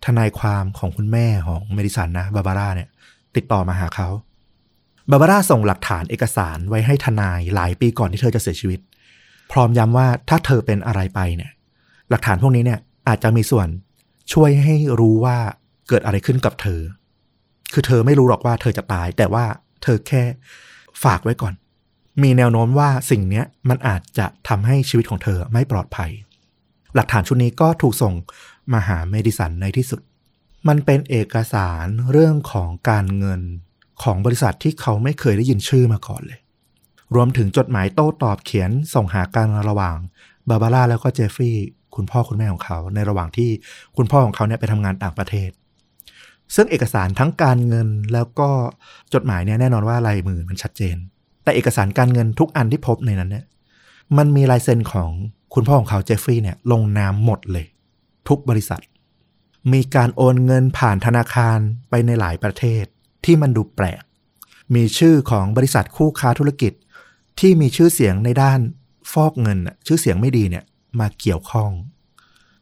ทนายความของคุณแม่ของเมดิสันนะบาบาร่าเนี่ย ติดต่อมาหาเขาบาบาร่าส่งหลักฐานเอกสารไว้ให้ทนายหลายปีก่อนที่เธอจะเสียชีวิต พร้อมย้ำว่าถ้าเธอเป็นอะไรไปเนี่ย หลักฐานพวกนี้เนี่ยอาจจะมีส่วนช่วยให้รู้ว่าเกิดอะไรขึ้นกับเธอ คือเธอไม่รู้หรอกว่าเธอจะตาย แต่ว่าเธอแค่ฝากไว้ก่อน มีแนวโน้มว่าสิ่งนี้มันอาจจะทำให้ชีวิตของเธอไม่ปลอดภัย หลักฐานชุดนี้ก็ถูกส่ง มาหาเมดิสันในที่สุด มันเป็นเอกสารเรื่องของการเงินของบริษัทที่เขาไม่เคยได้ยินชื่อมาก่อนเลย รวมถึงจดหมายโต้ตอบเขียนส่งหากันระหว่างบาบาร่าแล้วก็เจฟฟรีย์คุณพ่อคุณแม่ของเขาในระหว่างที่คุณพ่อของเขาเนี่ยไปทำงานต่างประเทศ ซึ่งเอกสารทั้งการเงินแล้วก็จดหมายเนี่ยแน่นอนว่าลายมือมันชัดเจน แต่เอกสารการเงินทุกอันที่พบในนั้นเนี่ยมันมีลายเซ็นของคุณพ่อของเขาเจฟฟรีย์เนี่ยลงนามหมดเลย ทุกบริษัท มีการโอนเงินผ่านธนาคารไปในหลายประเทศที่มันดูแปลก มีชื่อของบริษัทคู่ค้าธุรกิจ ที่มีชื่อเสียงในด้านฟอกเงินชื่อเสียงไม่ดีเนี่ยมาเกี่ยวข้อง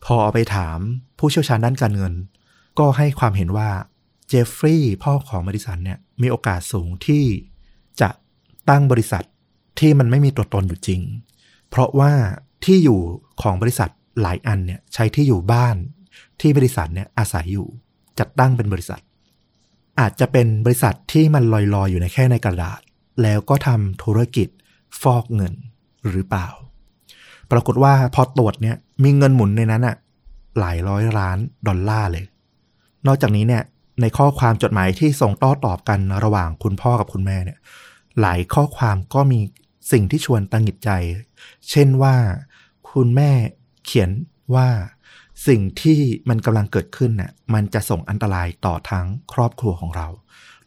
พอเอาไปถามผู้เชี่ยวชาญด้านการเงิน ก็ให้ความเห็นว่าเจฟฟรีย์พ่อของมาริสันเนี่ยมีโอกาสสูงที่จะตั้งบริษัทที่มันไม่มีตัวตนอยู่จริง เพราะว่าที่อยู่ของบริษัท หลายอันเนี่ยใช้ที่อยู่บ้านที่บริษัทเนี่ยอาศัยอยู่จัดตั้งเป็นบริษัท อาจจะเป็นบริษัทที่มันลอยๆอยู่ในแค่ในกระดาษ แล้วก็ทำธุรกิจฟอกเงินหรือเปล่า ปรากฏว่าพอตรวจเนี่ยมีเงินหมุนในนั้นอะหลายร้อยล้านดอลลาร์เลย นอกจากนี้เนี่ยในข้อความจดหมายที่ส่งต่อตอบกันระหว่างคุณพ่อกับคุณแม่เนี่ย หลายข้อความก็มีสิ่งที่ชวนตังหิดใจ เช่นว่าคุณแม่ เขียนว่าสิ่งที่มันกำลังเกิดขึ้นน่ะมันจะส่งอันตรายต่อทั้งครอบครัวของเรา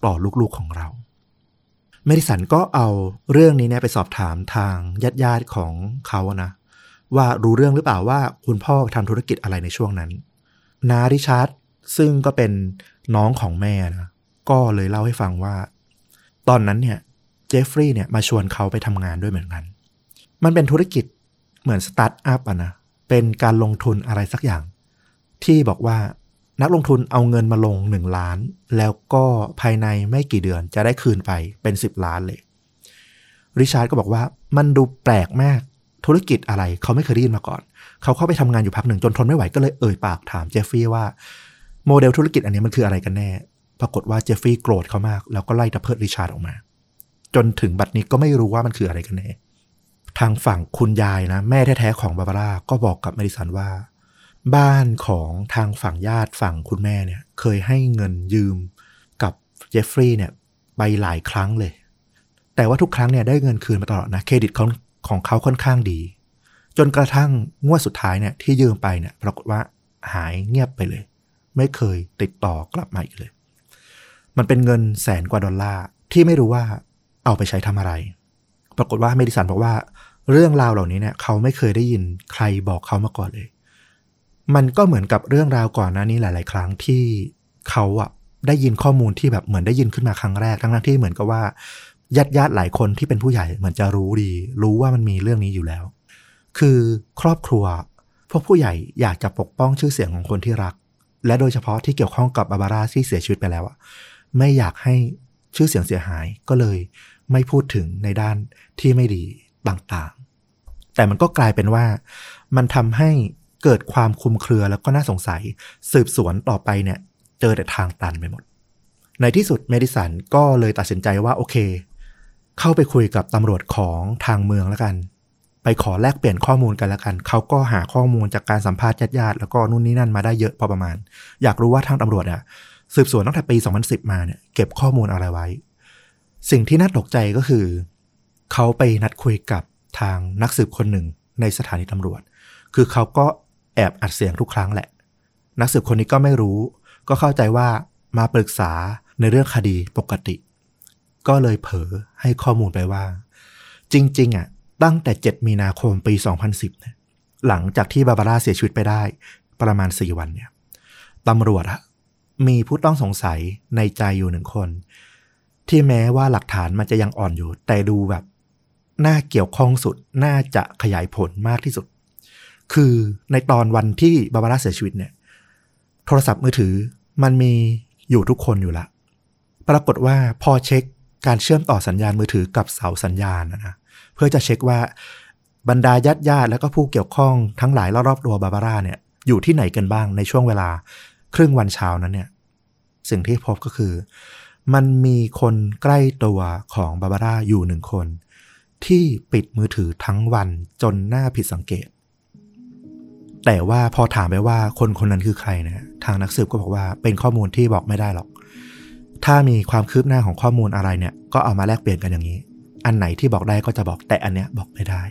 ต่อลูกๆของเรา เมดิสันก็เอาเรื่องนี้เนี่ยไปสอบถามทางญาติญาติๆของเขานะ ว่ารู้เรื่องหรือเปล่าว่าคุณพ่อทำธุรกิจอะไรในช่วงนั้น นาริชาร์ดซึ่งก็เป็นน้องของแม่นะก็เลยเล่าให้ฟังว่า ตอนนั้นเนี่ยเจฟฟรีย์เนี่ยมาชวนเขาไปทำงานด้วยเหมือนกัน มันเป็นธุรกิจเหมือนสตาร์ทอัพอะนะ เป็นการลงทุนอะไรสักอย่าง ที่บอกว่านักลงทุนเอาเงินมาลงหนึ่งล้าน แล้วก็ภายในไม่กี่เดือนจะได้คืนไปเป็นสิบล้านเลย ริชาร์ดก็บอกว่ามันดูแปลกมากธุรกิจอะไรเขาไม่เคยได้ยินมาก่อน เขาเข้าไปทำงานอยู่พักหนึ่งจนทนไม่ไหวก็เลยเอ่ยปากถามเจฟฟี่ว่าโมเดลธุรกิจอันนี้มันคืออะไรกันแน่ ปรากฏว่าเจฟฟี่โกรธเขามาก แล้วก็ไล่ตะเพิดริชาร์ดออกมา จนถึงบัดนี้ก็ไม่รู้ว่ามันคืออะไรกันแน่ ทางฝั่งคุณยายนะ แม่แท้ๆของบาบาร่าก็บอกกับเมดิสันว่า บ้านของทางฝั่งญาติฝั่งคุณแม่เนี่ย เคยให้เงินยืมกับเจฟฟรีย์เนี่ยไปหลายครั้งเลย แต่ว่าทุกครั้งเนี่ยได้เงินคืนมาตลอดนะ เครดิตของของเขาค่อนข้างดี จนกระทั่งงวดสุดท้ายเนี่ยที่ยืมไปเนี่ยปรากฏว่าหายเงียบไปเลย ไม่เคยติดต่อกลับมาอีกเลย มันเป็นเงินแสนกว่าดอลลาร์ที่ไม่รู้ว่าเอาไปใช้ทำอะไร ปรากฏว่าเมดิสันบอกว่า เรื่องราวเหล่านี้เนี่ยเขาไม่เคยได้ยินใครบอกเขามาก่อนเลย มันก็เหมือนกับเรื่องราวก่อนหน้านี้หลาย ๆ ครั้งที่เขาอะได้ยินข้อมูลที่แบบเหมือนได้ยินขึ้นมาครั้งแรก ทั้งที่เหมือนกับว่าญาติญาติหลายคนที่เป็นผู้ใหญ่เหมือนจะรู้ดี รู้ว่ามันมีเรื่องนี้อยู่แล้ว คือครอบครัว พวกผู้ใหญ่อยากจะปกป้องชื่อเสียงของคนที่รัก และโดยเฉพาะที่เกี่ยวข้องกับบาบาร่าที่เสียชีวิตไปแล้วอะไม่อยากให้ชื่อเสียงเสียหายก็เลย ไม่พูดถึงในด้านที่ไม่ดี ต่างๆ แต่มันก็กลายเป็นว่ามันทำให้เกิดความคลุมเครือแล้วก็น่าสงสัย สืบสวนต่อไปเนี่ย เจอแต่ทางตันไปหมด ในที่สุดเมดิสันก็เลยตัดสินใจว่าโอเค เข้าไปคุยกับตำรวจของทางเมืองแล้วกัน ไปขอแลกเปลี่ยนข้อมูลกันแล้วกัน เขาก็หาข้อมูลจากการสัมภาษณ์ญาติๆแล้วก็นู่นนี่นั่นมาได้เยอะพอประมาณ อยากรู้ว่าทางตำรวจอะสืบสวนตั้งแต่ปี 2010 มาเนี่ยเก็บข้อมูลอะไรไว้ สิ่งที่น่าตกใจก็คือ เขาไปนัดคุยกับทางนักสืบคนหนึ่งในสถานีตำรวจ คือเขาก็แอบอัดเสียงทุกครั้งแหละ นักสืบคนนี้ก็ไม่รู้ ก็เข้าใจว่ามาปรึกษาในเรื่องคดีปกติ ก็เลยเผลอให้ข้อมูลไปว่า จริง ๆ อะ ตั้งแต่ 7 มีนาคมปี 2010เนี่ยหลังจากที่บาบาร่าเสียชีวิตไปได้ประมาณ 4 วันเนี่ยตำรวจอะมีผู้ต้องสงสัยในใจอยู่หนึ่งคน ที่แม้ว่าหลักฐานมันจะยังอ่อนอยู่ แต่ดูแบบ น่าเกี่ยวข้องสุดน่าจะขยายผลมากที่สุด คือในตอนวันที่บาบาร่าเสียชีวิตเนี่ย โทรศัพท์มือถือมันมีอยู่ทุกคนอยู่ละ ปรากฏว่าพอเช็คการเชื่อมต่อสัญญาณมือถือกับเสาสัญญาณนะเพื่อจะเช็คว่าบรรดาญาติญาติแล้วก็ผู้เกี่ยวข้องทั้งหลายรอบๆตัวบาบาร่าเนี่ยอยู่ที่ไหนกันบ้างในช่วงเวลาครึ่งวันเช้านั้นเนี่ย สิ่งที่พบก็คือ มันมีคนใกล้ตัวของบาบาร่าอยู่หนึ่งคน ที่ปิดมือถือทั้งวันจนหน่าผิดสังเกต แต่ว่าพอถามไปว่าคนคนนั้นคือใครนะทางนักสืบก็บอกว่าเป็นข้อมูลที่บอกไม่ได้หรอก ถ้ามีความคืบหน้าของข้อมูลอะไรเนี่ยก็เอามาแลกเปลี่ยนกันอย่างนี้ อันไหนที่บอกได้ก็จะบอกแต่อันเนี้ยบอกไม่ได้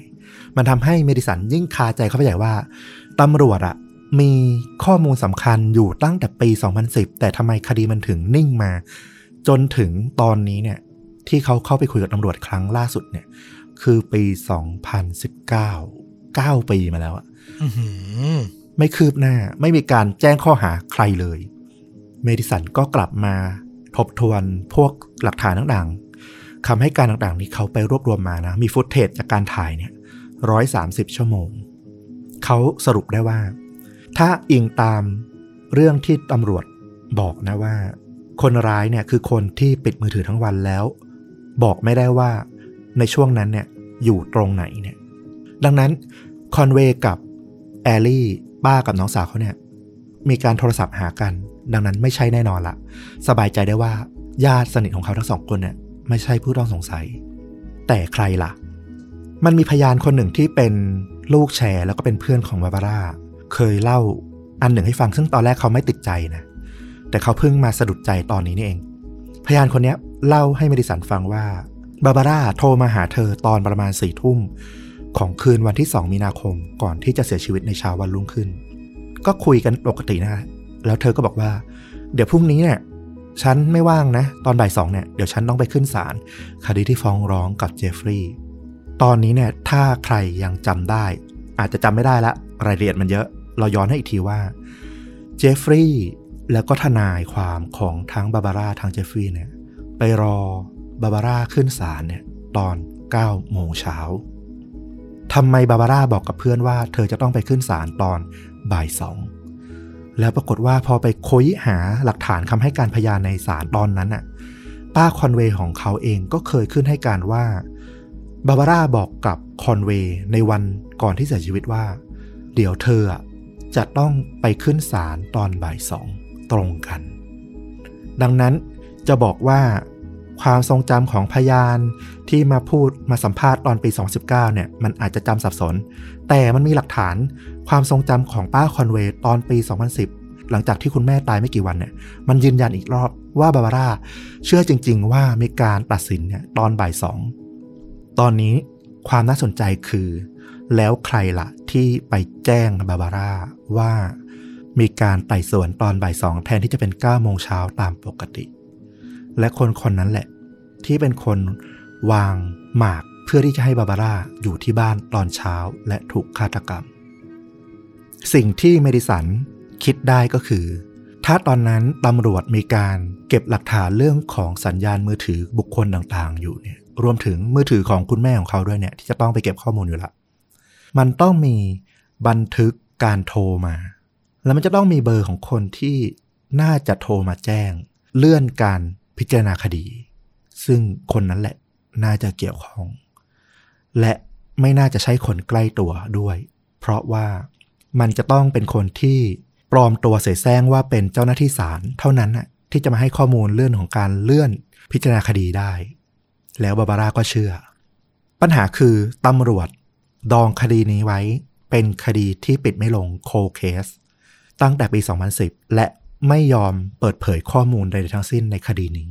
มันทำให้เมดิสันยิ่งคาใจเข้าไปใหญ่ว่าตำรวจอะมีข้อมูลสำคัญอยู่ตั้งแต่ปี 2010 แต่ทำไมคดีมันถึงนิ่งมา จนถึงตอนนี้เนี่ยที่เขาเข้าไปคุยกับตำรวจครั้งล่าสุดเนี่ย คือปี 2019 9 ปีมาแล้วอะอื้อหือไม่คืบหน้า ไม่มีการแจ้งข้อหาใครเลย เมดิสันก็กลับมาทบทวนพวกหลักฐานต่างๆคำให้การต่างๆที่เขาไปรวบรวมมานะ มีฟุตเทจจากการถ่ายเนี่ยร้อยสามสิบชั่วโมง เขาสรุปได้ว่า ถ้าอิงตามเรื่องที่ตำรวจบอกนะว่า คนร้ายเนี่ยคือคนที่ปิดมือถือทั้งวันแล้ว บอกไม่ได้ว่าในช่วงนั้นเนี่ย อยู่ตรงไหนเนี่ย ดังนั้นคอนเวย์กับแอลลี่ป้ากับน้องสาวเขาเนี่ย มีการโทรศัพท์หากัน ดังนั้นไม่ใช่แน่นอนละสบายใจได้ว่าญาติสนิทของเขาทั้งสองคนเนี่ยไม่ใช่ผู้ต้องสงสัย แต่ใครล่ะ มันมีพยานคนหนึ่งที่เป็นลูกแชร์แล้วก็เป็นเพื่อนของบาบาร่า เคยเล่าอันหนึ่งให้ฟังซึ่งตอนแรกเขาไม่ติดใจนะ แต่เขาเพิ่งมาสะดุดใจตอนนี้นี่เอง พยานคนนี้เล่าให้เมดิสันฟังว่า บาบาร่าโทรมาหาเธอตอนประมาณสี่ทุ่ม ของคืนวันที่2มีนาคมก่อนที่จะเสียชีวิตในเช้าวันรุ่งขึ้น ก็คุยกันปกตินะ แล้วเธอก็บอกว่า เดี๋ยวพรุ่งนี้เนี่ยฉันไม่ว่างนะ ตอนบ่ายสองเนี่ยเดี๋ยวฉันต้องไปขึ้นศาลคดีที่ฟ้องร้องกับเจฟฟรีย์ตอนนี้เนี่ยถ้าใครยังจำได้ อาจจะจำไม่ได้ละรายละเอียดมันเยอะ เราย้อนให้อีกทีว่าเจฟฟรีย์แล้วก็ทนายความของทั้งบาบาร่าทั้งเจฟฟรีย์เนี่ยไปรอ บาบาร่าขึ้นศาลเนี่ยตอน9โมงเช้าทำไมบาบาร่าบอกกับเพื่อนว่า เธอจะต้องไปขึ้นศาลตอนบ่ายสองแล้วปรากฏว่าพอไปค้ยหาหลักฐานคำให้การพยานในศาลตอนนั้นน่ะ ป้าคอนเวย์ของเขาเองก็เคยขึ้นให้การว่าบาบาร่าบอกกับคอนเวย์ในวันก่อนที่เสียชีวิตว่า เดี๋ยวเธออะจะต้องไปขึ้นศาลตอนบ่ายสองตรงกัน ดังนั้นจะบอกว่า ความทรงจำของพยานที่มาพูดมาสัมภาษณ์ตอนปี 2019 เนี่ย มันอาจจะจำสับสน แต่มันมีหลักฐานความทรงจำของป้าคอนเวย์ตอนปี 2010 หลังจากที่คุณแม่ตายไม่กี่วันเนี่ย มันยืนยันอีกรอบว่าบาบาร่าเชื่อจริง ๆ ว่ามีการตัดสินเนี่ยตอนบ่ายสอง ตอนนี้ความน่าสนใจคือ แล้วใครล่ะที่ไปแจ้งบาบาร่าว่ามีการไต่สวนตอนบ่ายสองแทนที่จะเป็น9โมงเช้าตามปกติ และคนคนนั้นแหละ ที่เป็นคนวางหมากเพื่อที่จะให้บาบาร่าอยู่ที่บ้านตอนเช้าและถูกฆาตกรรม สิ่งที่เมดิสันคิดได้ก็คือ ถ้าตอนนั้นตำรวจมีการเก็บหลักฐานเรื่องของสัญญาณมือถือบุคคลต่างๆ อยู่เนี่ยรวมถึงมือถือของคุณแม่ของเขาด้วยเนี่ยที่จะต้องไปเก็บข้อมูลอยู่ละ มันต้องมีบันทึกการโทรมา แล้วมันจะต้องมีเบอร์ของคนที่น่าจะโทรมาแจ้ง เลื่อนการพิจารณาคดี ซึ่งคนนั้นแหละน่าจะเกี่ยวข้อง และไม่น่าจะใช่คนใกล้ตัวด้วย เพราะว่ามันจะต้องเป็นคนที่ปลอมตัวเสแสร้งว่าเป็นเจ้าหน้าที่ศาลเท่านั้นน่ะที่จะมาให้ข้อมูลเรื่องของการเลื่อนพิจารณาคดีได้ แล้วบาบาร่าก็เชื่อ ปัญหาคือตำรวจดองคดีนี้ไว้ เป็นคดีที่ปิดไม่ลง cold case ตั้งแต่ปี 2010 และไม่ยอมเปิดเผยข้อมูลใดๆทั้งสิ้นในคดีนี้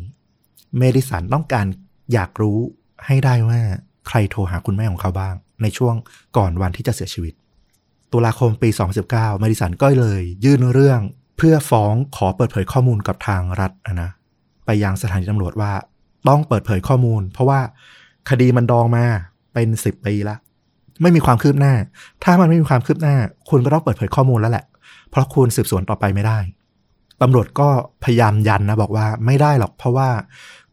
เมดิสันต้องการอยากรู้ให้ได้ว่าใครโทรหาคุณแม่ของเขาบ้าง ในช่วงก่อนวันที่จะเสียชีวิต ตุลาคมปี 2019 เมดิสันก็เลยยื่นเรื่องเพื่อฟ้องขอเปิดเผยข้อมูลกับทางรัฐนะ ไปยังสถานีตำรวจว่าต้องเปิดเผยข้อมูล เพราะว่าคดีมันดองมาเป็น10ปีละ ไม่มีความคืบหน้า ถ้ามันไม่มีความคืบหน้า คุณก็ต้องเปิดเผยข้อมูลแล้วแหละ เพราะคุณสืบสวนต่อไปไม่ได้ตำรวจก็พยายามยันนะบอกว่าไม่ได้หรอก เพราะว่า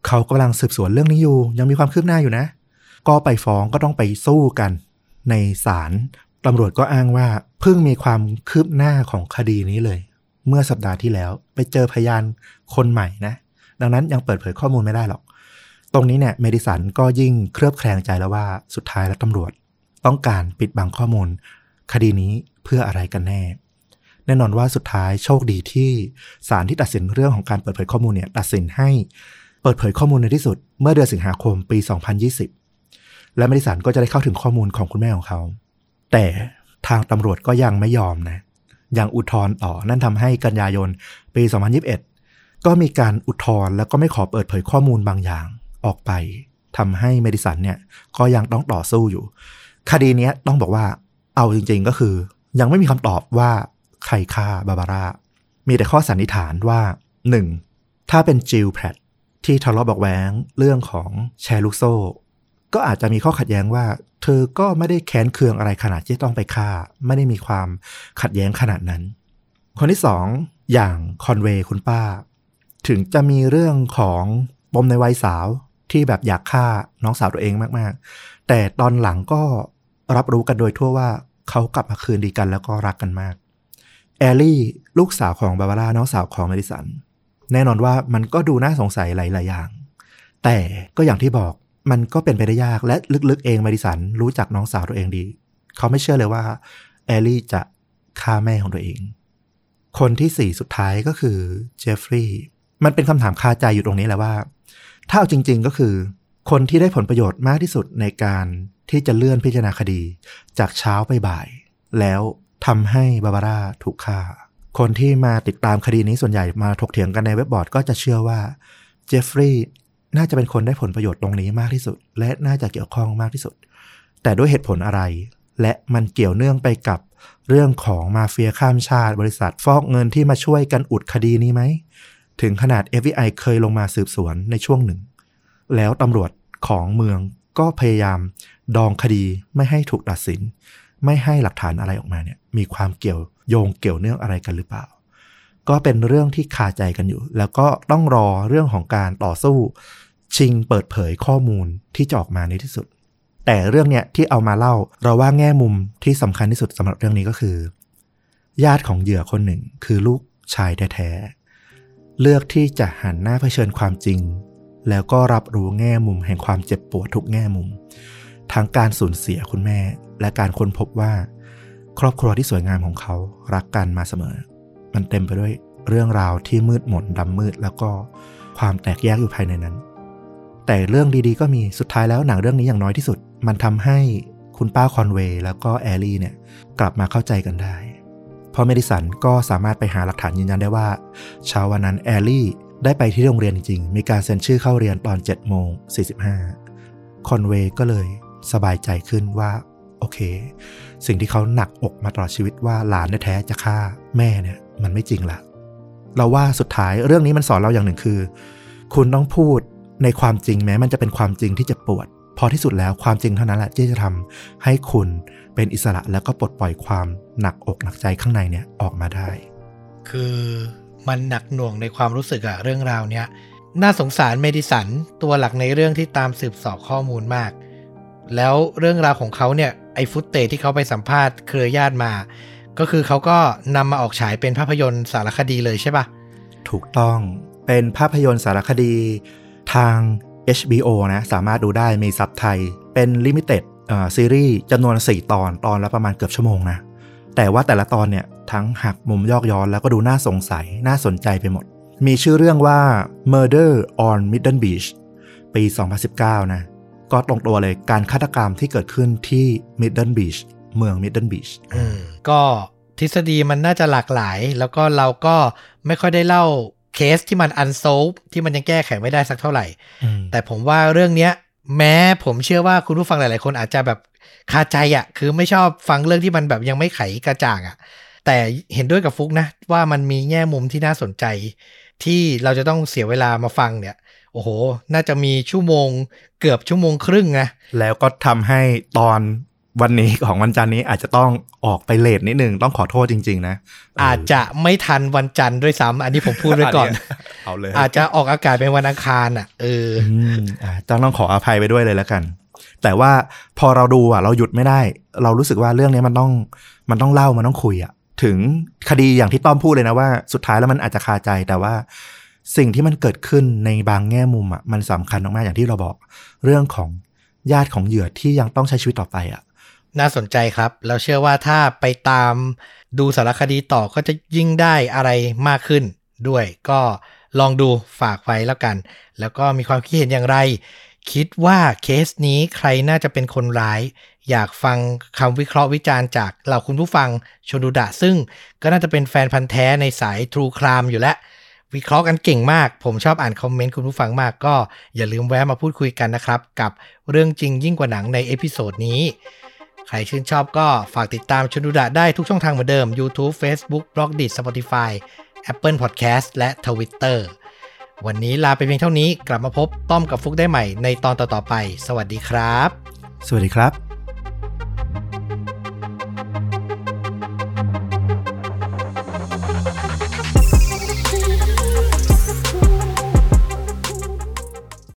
เขากำลังสืบสวนเรื่องนี้อยู่ ยังมีความคืบหน้าอยู่นะ ก็ไปฟ้องก็ต้องไปสู้กันในศาลตำรวจก็อ้างว่าเพิ่งมีความคืบหน้าของคดีนี้เลย เมื่อสัปดาห์ที่แล้วไปเจอพยานคนใหม่นะ ดังนั้นยังเปิดเผยข้อมูลไม่ได้หรอก ตรงนี้เนี่ยเมดิสันก็ยิ่งเครือบแคลงใจแล้วว่าสุดท้ายแล้วตำรวจ ต้องการปิดบังข้อมูล คดีนี้เพื่ออะไรกันแน่ แน่นอนว่าสุดท้ายโชคดีที่ศาลที่ตัดสินเรื่องของการเปิดเผยข้อมูลเนี่ยตัดสินให้ เปิดเผยข้อมูลในที่สุด เมื่อเดือนสิงหาคมปี 2020 และเมดิสันก็จะได้เข้าถึงข้อมูลของคุณแม่ของเขา แต่ทางตำรวจก็ยังไม่ยอมนะยังอุทธรณ์ต่อนั่นทำให้กันยายนปี 2021 ก็มีการอุทธรณ์แล้วก็ไม่ขอเปิดเผยข้อมูลบางอย่างออกไปทำให้เมดิสันเนี่ยก็ยังต้องต่อสู้อยู่ คดีนี้ต้องบอกว่าเอาจริง ๆก็คือ ยังไม่มีคำตอบว่าใครฆ่าบาบาร่ามีแต่ข้อสันนิษฐานว่า 1. ถ้าเป็นจิลแพด ที่ทะเลาะบอกแวงเรื่องของแชร์ลูกโซ่ ก็อาจจะมีข้อขัดแย้งว่า เธอก็ไม่ได้แค้นเคืองอะไรขนาดที่ต้องไปฆ่า ไม่ได้มีความขัดแย้งขนาดนั้น คนที่สองอย่างคอนเวย์คุณป้า ถึงจะมีเรื่องของปมในวัยสาวที่แบบอยากฆ่าน้องสาวตัวเองมากๆ แต่ตอนหลังก็รับรู้กันโดยทั่วว่าเขากลับมาคืนดีกันแล้วก็รักกันมาก แอลลี่ลูกสาวของบาบาร่าน้องสาวของเมดิสัน แน่นอนว่ามันก็ดูน่าสงสัยหลาย ๆ อย่าง แต่ก็อย่างที่บอกมันก็เป็นไปได้ยากและลึก ๆ เองเมดิสันรู้จักน้องสาวตัวเองดี เขาไม่เชื่อเลยว่าแอลลี่จะฆ่าแม่ของตัวเอง คนที่สี่สุดท้ายก็คือเจฟฟรีย์มันเป็นคำถามคาใจอยู่ตรงนี้แหละว่า ถ้าเอาจริง ๆ ก็คือ คนที่ได้ผลประโยชน์มากที่สุดในการที่จะเลื่อนพิจารณาคดี จากเช้าไปบ่าย แล้วทำให้บาบาร่าถูกฆ่า คนที่มาติดตามคดีนี้ส่วนใหญ่มาถกเถียงกันในเว็บบอร์ดก็จะเชื่อว่าเจฟฟรีย์น่าจะเป็นคนได้ผลประโยชน์ตรงนี้มากที่สุด และน่าจะเกี่ยวข้องมากที่สุด แต่ด้วยเหตุผลอะไร และมันเกี่ยวเนื่องไปกับเรื่องของมาเฟียข้ามชาติ บริษัทฟอกเงินที่มาช่วยกันอุดคดีนี้ไหม ถึงขนาด FBI เคยลงมาสืบสวนในช่วงหนึ่ง แล้วตำรวจของเมืองก็พยายามดองคดีไม่ให้ถูกตัดสิน ไม่ให้หลักฐานอะไรออกมาเนี่ยมีความเกี่ยว โยงเกี่ยวเนื่องอะไรกันหรือเปล่า ก็เป็นเรื่องที่คาใจกันอยู่ แล้วก็ต้องรอเรื่องของการต่อสู้ ชิงเปิดเผยข้อมูลที่จะออกมาในที่สุด แต่เรื่องเนี้ยที่เอามาเล่าเราว่าแง่มุมที่สำคัญที่สุดสำหรับเรื่องนี้ก็คือ ญาติของเหยื่อคนหนึ่งคือลูกชายแท้ๆเลือกที่จะหันหน้าเผชิญความจริง แล้วก็รับรู้แง่มุมแห่งความเจ็บปวดทุกแง่มุมทั้งการสูญเสียคุณแม่ และการค้นพบว่า ครอบครัวที่สวยงามของเขารักกันมาเสมอ มันเต็มไปด้วยเรื่องราวที่มืดมนดำมืด แล้วก็ความแตกแยกอยู่ภายในนั้น แต่เรื่องดีๆ ก็มีสุดท้ายแล้วหนังเรื่องนี้อย่างน้อยที่สุด มันทำให้คุณป้าคอนเวย์แล้วก็แอลลี่เนี่ยกลับมาเข้าใจกันได้เพราะเมดิสันก็สามารถไปหาหลักฐานยืนยันได้ว่าเช้าวันนั้นแอลลี่ได้ไปที่โรงเรียนจริงๆมีการเซ็นชื่อเข้าเรียนตอน7โมง45คอนเวย์ก็เลยสบายใจขึ้นว่า โอเค สิ่งที่เขาหนักอกมาตลอดชีวิตว่าหลานแท้จะฆ่าแม่เนี่ย มันไม่จริงละเราว่าสุดท้ายเรื่องนี้มันสอนเราอย่างหนึ่งคือ คุณต้องพูดในความจริงแม้ มันจะเป็นความจริงที่จะปวด พอที่สุดแล้วความจริงเท่านั้นแหละที่จะทำให้คุณเป็นอิสระแล้วก็ปลดปล่อยความหนักอกหนักใจข้างในเนี่ยออกมาได้ คือมันหนักหน่วงในความรู้สึกอะเรื่องราวเนี้ยน่าสงสารเมดิสันตัวหลักในเรื่องที่ตามสืบสอบข้อมูลมาก แล้วเรื่องราวของเขาเนี่ย ไอ footage ที่เขาไปสัมภาษณ์เครือญาติมา ก็คือเขาก็นำมาออกฉายเป็นภาพยนตร์สารคดีเลยใช่ปะถูกต้องเป็นภาพยนตร์สารคดีทาง HBO นะ สามารถดูได้มีซับไทย เป็น limited series จำนวน 4 ตอนตอนละประมาณเกือบชั่วโมงนะ แต่ว่าแต่ละตอนเนี่ย ทั้งหักมุมยอกย้อนแล้วก็ดูน่าสงสัยน่าสนใจไปหมด มีชื่อเรื่องว่า Murder on Middle Beach ปี 2019 นะ ก็ตรงตัวเลยการฆาตกรรมที่เกิดขึ้นที่ Middle Beach เมือง Middle Beach อืมก็ทฤษฎีมันน่าจะหลากหลาย แล้วก็เราก็ไม่ค่อยได้เล่าเคสที่มัน unsolved ที่มันยังแก้ไขไม่ได้สักเท่าไหร่อืมแต่ผมว่าเรื่องเนี้ย แม้ผมเชื่อว่าคุณผู้ฟังหลาย ๆ คนอาจจะแบบคาใจอะ่ะ คือไม่ชอบฟังเรื่องที่มันแบบยังไม่ไขกระจ่างอะ่ะ แต่เห็นด้วยกับฟุกนะ ว่ามันมีแง่มุมที่น่าสนใจ ที่เราจะต้องเสียเวลามาฟังเนี่ย โอ้โห น่าจะมีชั่วโมงเกือบชั่วโมงครึ่งนะ แล้วก็ทำให้ตอนวันนี้ของวันจันทร์นี้อาจจะต้องออกไปเลทนิดนึง ต้องขอโทษจริง ๆ นะเอาจจะไม่ทันวันจันทร์ด้วยซ้ำอันนี้ผมพูดไว้ก่อนเอาเลยอาจจะออกอากาศเป็นวันอังคารอะเอออืมอ่าต้องต้องขออภัยไปด้วยเลยแล้วกัน แต่ว่าพอเราดูอะ เราหยุดไม่ได้ เรารู้สึกว่าเรื่องนี้มันต้องมันต้องเล่ามันต้องคุยอะถึงคดีอย่างที่ต้อมพูดเลยนะว่า สุดท้ายแล้วมันอาจจะคาใจแต่ว่า สิ่งที่มันเกิดขึ้นในบางแง่มุมอะมันสำคัญมากๆอย่างที่เราบอก เรื่องของญาติของเหยื่อที่ยังต้องใช้ชีวิตต่อไปอะน่าสนใจครับแล้วเชื่อว่าถ้าไปตามดูสารคดีต่อก็จะยิ่งได้อะไรมากขึ้นด้วย ก็ลองดูฝากไว้แล้วกัน แล้วก็มีความคิดเห็นอย่างไร คิดว่าเคสนี้ใครน่าจะเป็นคนร้าย อยากฟังคำวิเคราะห์วิจารณ์จากเหล่าคุณผู้ฟังชนดูดะ ซึ่งก็น่าจะเป็นแฟนพันธุ์แท้ในสาย true crime อยู่แล้ว วิเคราะห์กันเก่งมาก ผมชอบอ่านคอมเมนต์คุณผู้ฟังมาก ก็อย่าลืมแวะมาพูดคุยกันนะครับ กับเรื่องจริงยิ่งกว่าหนังใน episode นี้ ใครชื่นชอบก็ฝากติดตามชนดูดะได้ทุกช่องทางเหมือนเดิม YouTube Facebook b l o g d i t Spotify Apple Podcast และ Twitter วันนี้ลาไปเพียงเท่านี้กลับมาพบต้อมกับฟุกได้ใหม่ในตอนต่อๆไป สวัสดีครับ สวัสดีครับ